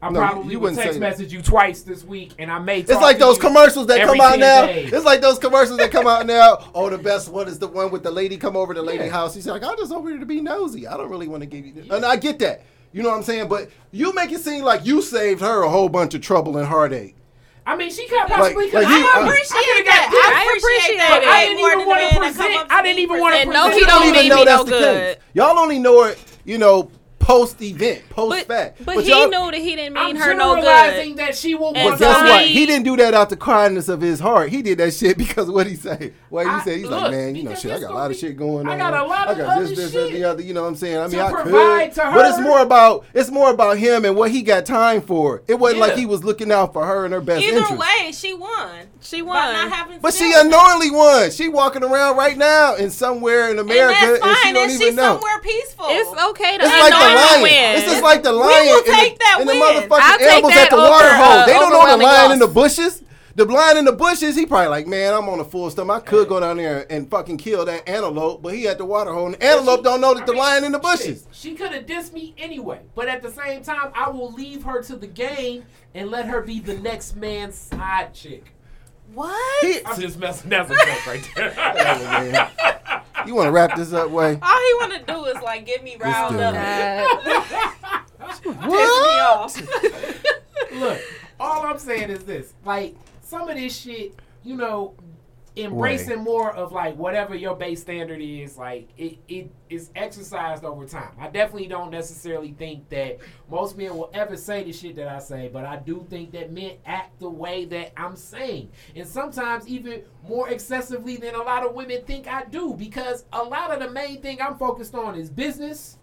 I No, probably you would text say that. message you twice this week, and I may. It's like to those you commercials that come out now. days. It's like those commercials that come out now. Oh, the best one is the one with the lady come over to the lady Yeah. house. She's like, I just over here to be nosy. I don't really want to give you. This. And I get that. You know what I'm saying? But you make it seem like you saved her a whole bunch of trouble and heartache. I mean, she could possibly like could. he- I uh, appreciate coulda that. got I appreciate that. But I didn't even want to man that come present. I didn't even want to present. no, he don't don't even know me that's no the good. case. Y'all only know it, you know, post event, post but fact. but, he y'all- knew that he didn't I'm mean her no generalizing good. that she will And But want guess what? he- He didn't do that out the kindness of his heart. He did that shit because what he say. What he I- said he's look, like, man, you know, shit. I got a lot of shit going on. I got a lot I of got other this, this, and shit the other. You know what I'm saying? I mean, to I could, to but it's more about it's more about him and what he got time for. It wasn't like he was looking out for her and her best Either interest. way, she won. She By won. not having But she deal with it. unknowingly won. She walking around right now in somewhere in America, and that's and she don't And, even she's know. somewhere peaceful. It's okay to It's like the unknowingly lion. win. It's just like the will lion and take the, that and the win. I'll motherfucking animals at the over, water hole. uh, they don't know the overwhelming lion in the bushes. The lion in the bushes, he probably like, man, I'm on a full stomach. I could go down there and fucking kill that antelope, but he at the water hole, and the antelope don't know that the I mean, lion in the shit, bushes. She could have dissed me anyway, but at the same time, I will leave her to the game and let her be the next man's side chick. What? He- I'm just messing. That's a joke right there. man. You want to wrap this up, way? All he want to do is like get me riled up, Uh, piss me off. Look, all I'm saying is this: like some of this shit, you know, embracing more of like whatever your base standard is, like it it is exercised over time. I definitely don't necessarily think that most men will ever say the shit that I say, but I do think that men act the way that I'm saying, and sometimes even more excessively than a lot of women think I do, because a lot of the main thing I'm focused on is business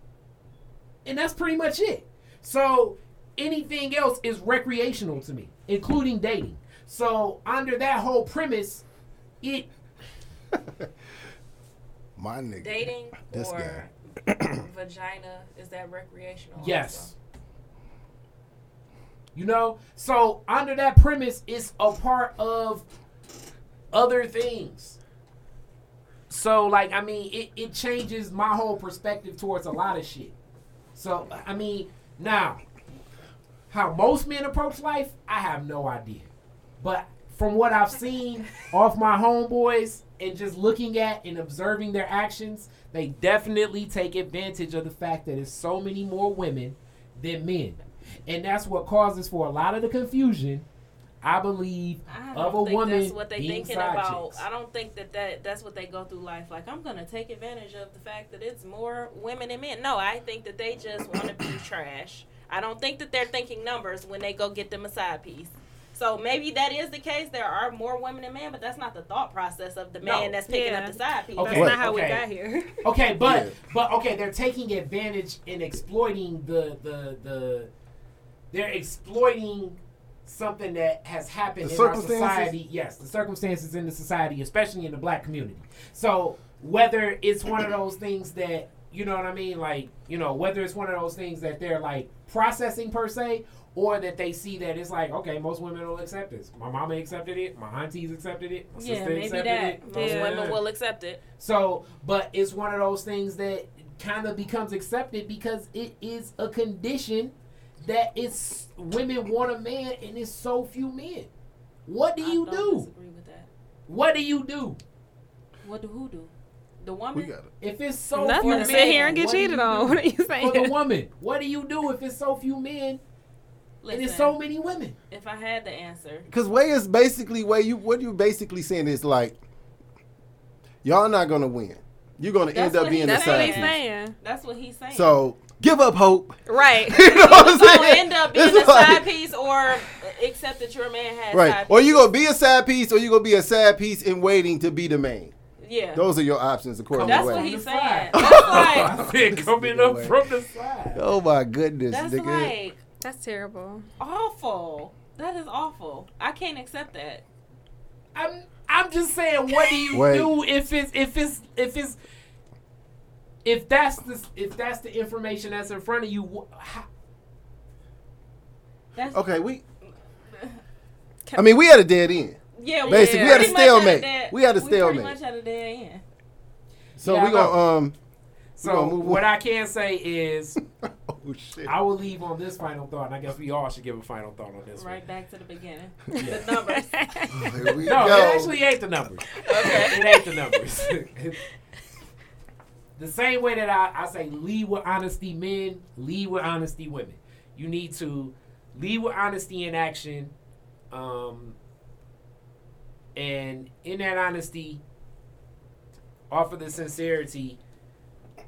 and that's pretty much it. So anything else is recreational to me, including dating. So under that whole premise, it My nigga. Dating This or vagina is that recreational? yes. You know, so under that premise, it's a part of other things. so like I mean it, it changes my whole perspective towards a lot of shit. So I mean now how most men approach life, I have no idea. But from what I've seen off my homeboys and just looking at and observing their actions, they definitely take advantage of the fact that there's so many more women than men. And that's what causes for a lot of the confusion, I believe, I of a don't think woman that's what they thinking about. chicks. I don't think that, that that's what they go through life. Like I'm gonna take advantage of the fact that it's more women than men. No, I think that they just want to be trash. I don't think that they're thinking numbers when they go get them a side piece. So maybe that is the case. There are more women than men, but that's not the thought process of the man No. that's picking Yeah. up the side piece. Okay. That's not how we got here. Okay, but Yeah. but okay, they're taking advantage and exploiting the the the they're exploiting something that has happened The in our society. Yes, the circumstances in the society, especially in the black community. So whether it's one of those things that you know what I mean, like you know, whether it's one of those things that they're like processing per se, or that they see that it's like, okay, most women will accept this. My mama accepted it. My aunties accepted it. My yeah, sister maybe accepted that. it. Most Yeah. women will accept it. So, but it's one of those things that kind of becomes accepted because it is a condition that it's women want a man and it's so few men. What do I you don't do? Disagree with that. What do you do? What do who do? The We woman. got it. If it's so Nothing few to men, sit here and get what do you cheated do? on. What are you saying? For the woman, what do you do if it's so few men Listen, and it's so many women? if I had the answer, Because way is basically way you what you're basically saying is like y'all not gonna win. You're gonna That's end up what being he- the That's what he's saying. that's what he's saying. So give up hope. Right. you know what I'm so saying? end up being It's a like- side piece, or accept that your man has Right. side Or you piece. gonna be a side piece, or you gonna be a side piece in waiting to be the main. Yeah, Those are your options according that's to That's what he's saying. That's like coming up from the side. Oh my goodness, that's nigga. like That's terrible. awful. That is awful. I can't accept that. I'm I'm just saying, what do you Wait. do if it's if it's if it's if that's the if that's the information that's in front of you? How, That's Okay, we. I mean, we had a dead end. yeah. we Basically, we had a pretty stalemate. dead- We had a We pretty stalemate. much at a dead end. So Yeah, we I gonna um. So what on. I can say is Oh shit. I will leave on this final thought, and I guess we all should give a final thought on this Right back to the beginning. Yeah. The numbers. Here we one. No, go. it actually ain't the numbers. okay, it ain't the numbers. the same way that I, I say lead with honesty men, lead with honesty women. You need to lead with honesty in action. Um, and in that honesty, offer the sincerity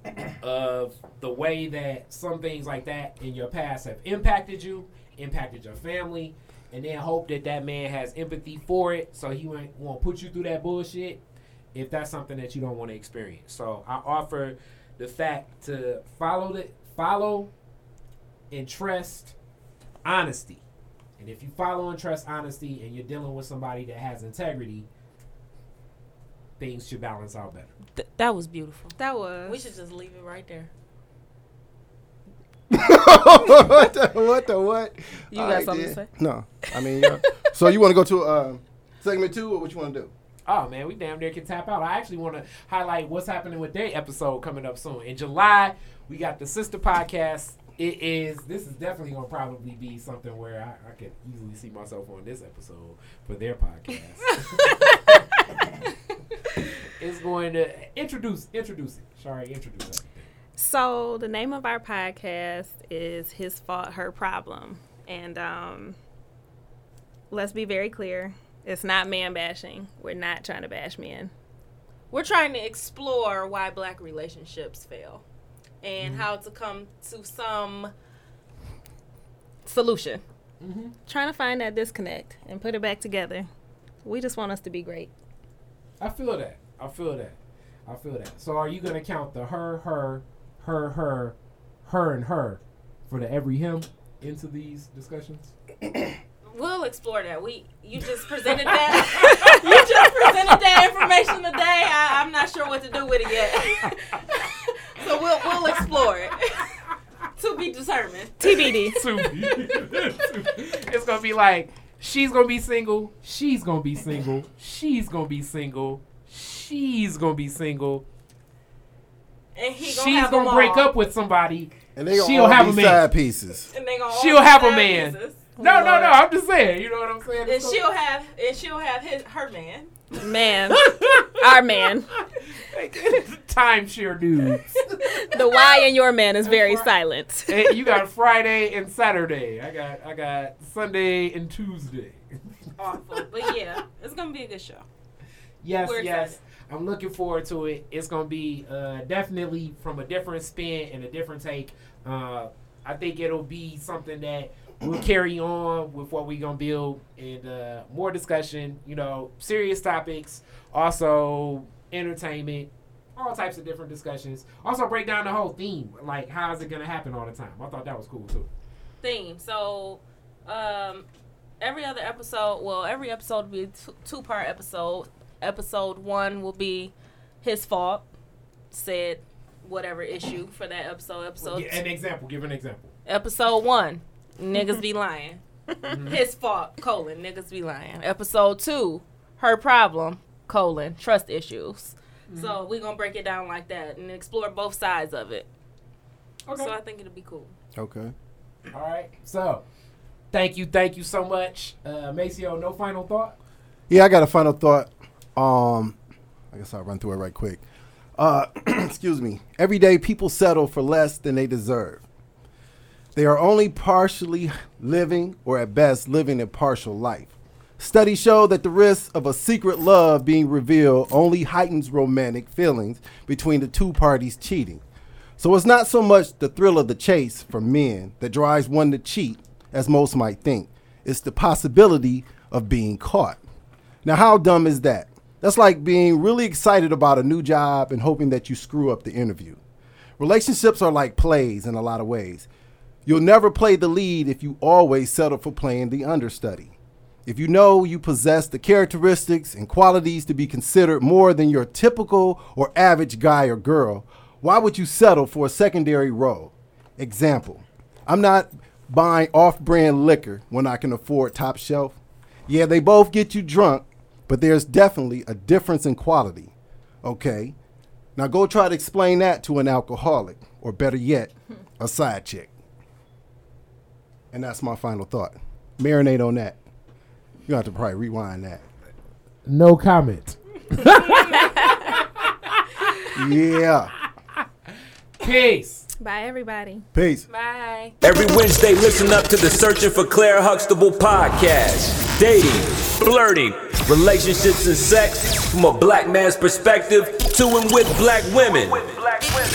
of the way that some things like that in your past have impacted you, impacted your family, and then hope that that man has empathy for it so he won't, won't put you through that bullshit if that's something that you don't want to experience. So I offer the fact to follow the follow and trust honesty. And if you follow and trust honesty and you're dealing with somebody that has integrity, things should balance out better. Th- that was beautiful. That was. We should just leave it right there. what the what? The what? You got right, something to say? No, I mean, yeah. so you want to go to um, segment two, or what you want to do? Oh man, we damn near can tap out. I actually want to highlight what's happening with their episode coming up soon. In July, we got the sister podcast. It is this is definitely gonna probably be something where I, I could easily see myself on this episode for their podcast. it's going to introduce introduce it. Sorry, introduce it. So the name of our podcast is His Fault, Her Problem. And um, let's be very clear. It's not man bashing. We're not trying to bash men. We're trying to explore why black relationships fail and Mm-hmm. how to come to some solution. Trying to find that disconnect and put it back together. We just want us to be great. I feel that. I feel that. I feel that. So are you gonna count the her, her, her, her, her, and her for the every him into these discussions? We'll explore that. We you just presented that. you just presented that information today. I, I'm not sure what to do with it yet. so we'll we'll explore it. to be determined. TBD. it's gonna be like she's gonna be single, she's gonna be single, she's gonna be single, she's she's gonna be single. And he gonna She's gonna break all. up with somebody. And they gonna She'll all have be a man. side pieces. And they gonna all She'll be have a man. pieces. No, no, no. I'm just saying. You know what I'm saying? And It's she'll have and she'll have his her man. Man, our man. timeshare dudes. The Y in your man is very silent. Hey, you got Friday and Saturday. I got I got Sunday and Tuesday. Awful. But yeah, it's gonna be a good show. Yes, We're yes. excited. I'm looking forward to it. It's gonna be uh, definitely from a different spin and a different take. Uh, I think it'll be something that we'll carry on with what we're gonna build and uh, more discussion. You know, serious topics, also entertainment, all types of different discussions. Also break down the whole theme, like how is it gonna happen all the time. I thought that was cool too. Theme. So, um, every other episode, well, every episode will be a two, part episode. Episode one will be his fault. Said whatever issue for that episode. Episode Gi- an example. Give an example. Episode one, niggas be lying. Mm-hmm. His fault, colon, niggas be lying. Episode two, her problem, colon, trust issues. Mm-hmm. So we gonna break it down like that and explore both sides of it. Okay. So I think it'll be cool. Okay. All right. So, thank you, thank you so much, uh, Maceo. No final thought. Yeah, I got a final thought. Um, I guess I'll run through it right quick. Uh, excuse me. Every day, people settle for less than they deserve. They are only partially living, or at best, living a partial life. Studies show that the risk of a secret love being revealed only heightens romantic feelings between the two parties cheating. So it's not so much the thrill of the chase for men that drives one to cheat, as most might think. It's the possibility of being caught. Now, how dumb is that? That's like being really excited about a new job and hoping that you screw up the interview. Relationships are like plays in a lot of ways. You'll never play the lead if you always settle for playing the understudy. If you know you possess the characteristics and qualities to be considered more than your typical or average guy or girl, why would you settle for a secondary role? Example I'm not buying off brand liquor when I can afford top shelf. Yeah, they both get you drunk, but there's definitely a difference in quality. Okay? Now go try to explain that to an alcoholic, or better yet, a side chick. And that's my final thought. Marinate on that. You have to probably rewind that. No comment. Yeah. Peace. Bye, everybody. Peace. Bye. Every Wednesday, listen up to the Searching for Claire Huxtable podcast. Dating, flirting, relationships, and sex from a black man's perspective to and with black women.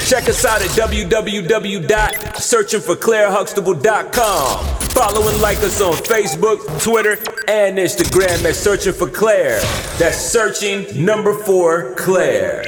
Check us out at www.searchingforclairehuxtable.com. Follow and like us on Facebook, Twitter, and Instagram at Searching for Claire. That's searching number four Claire.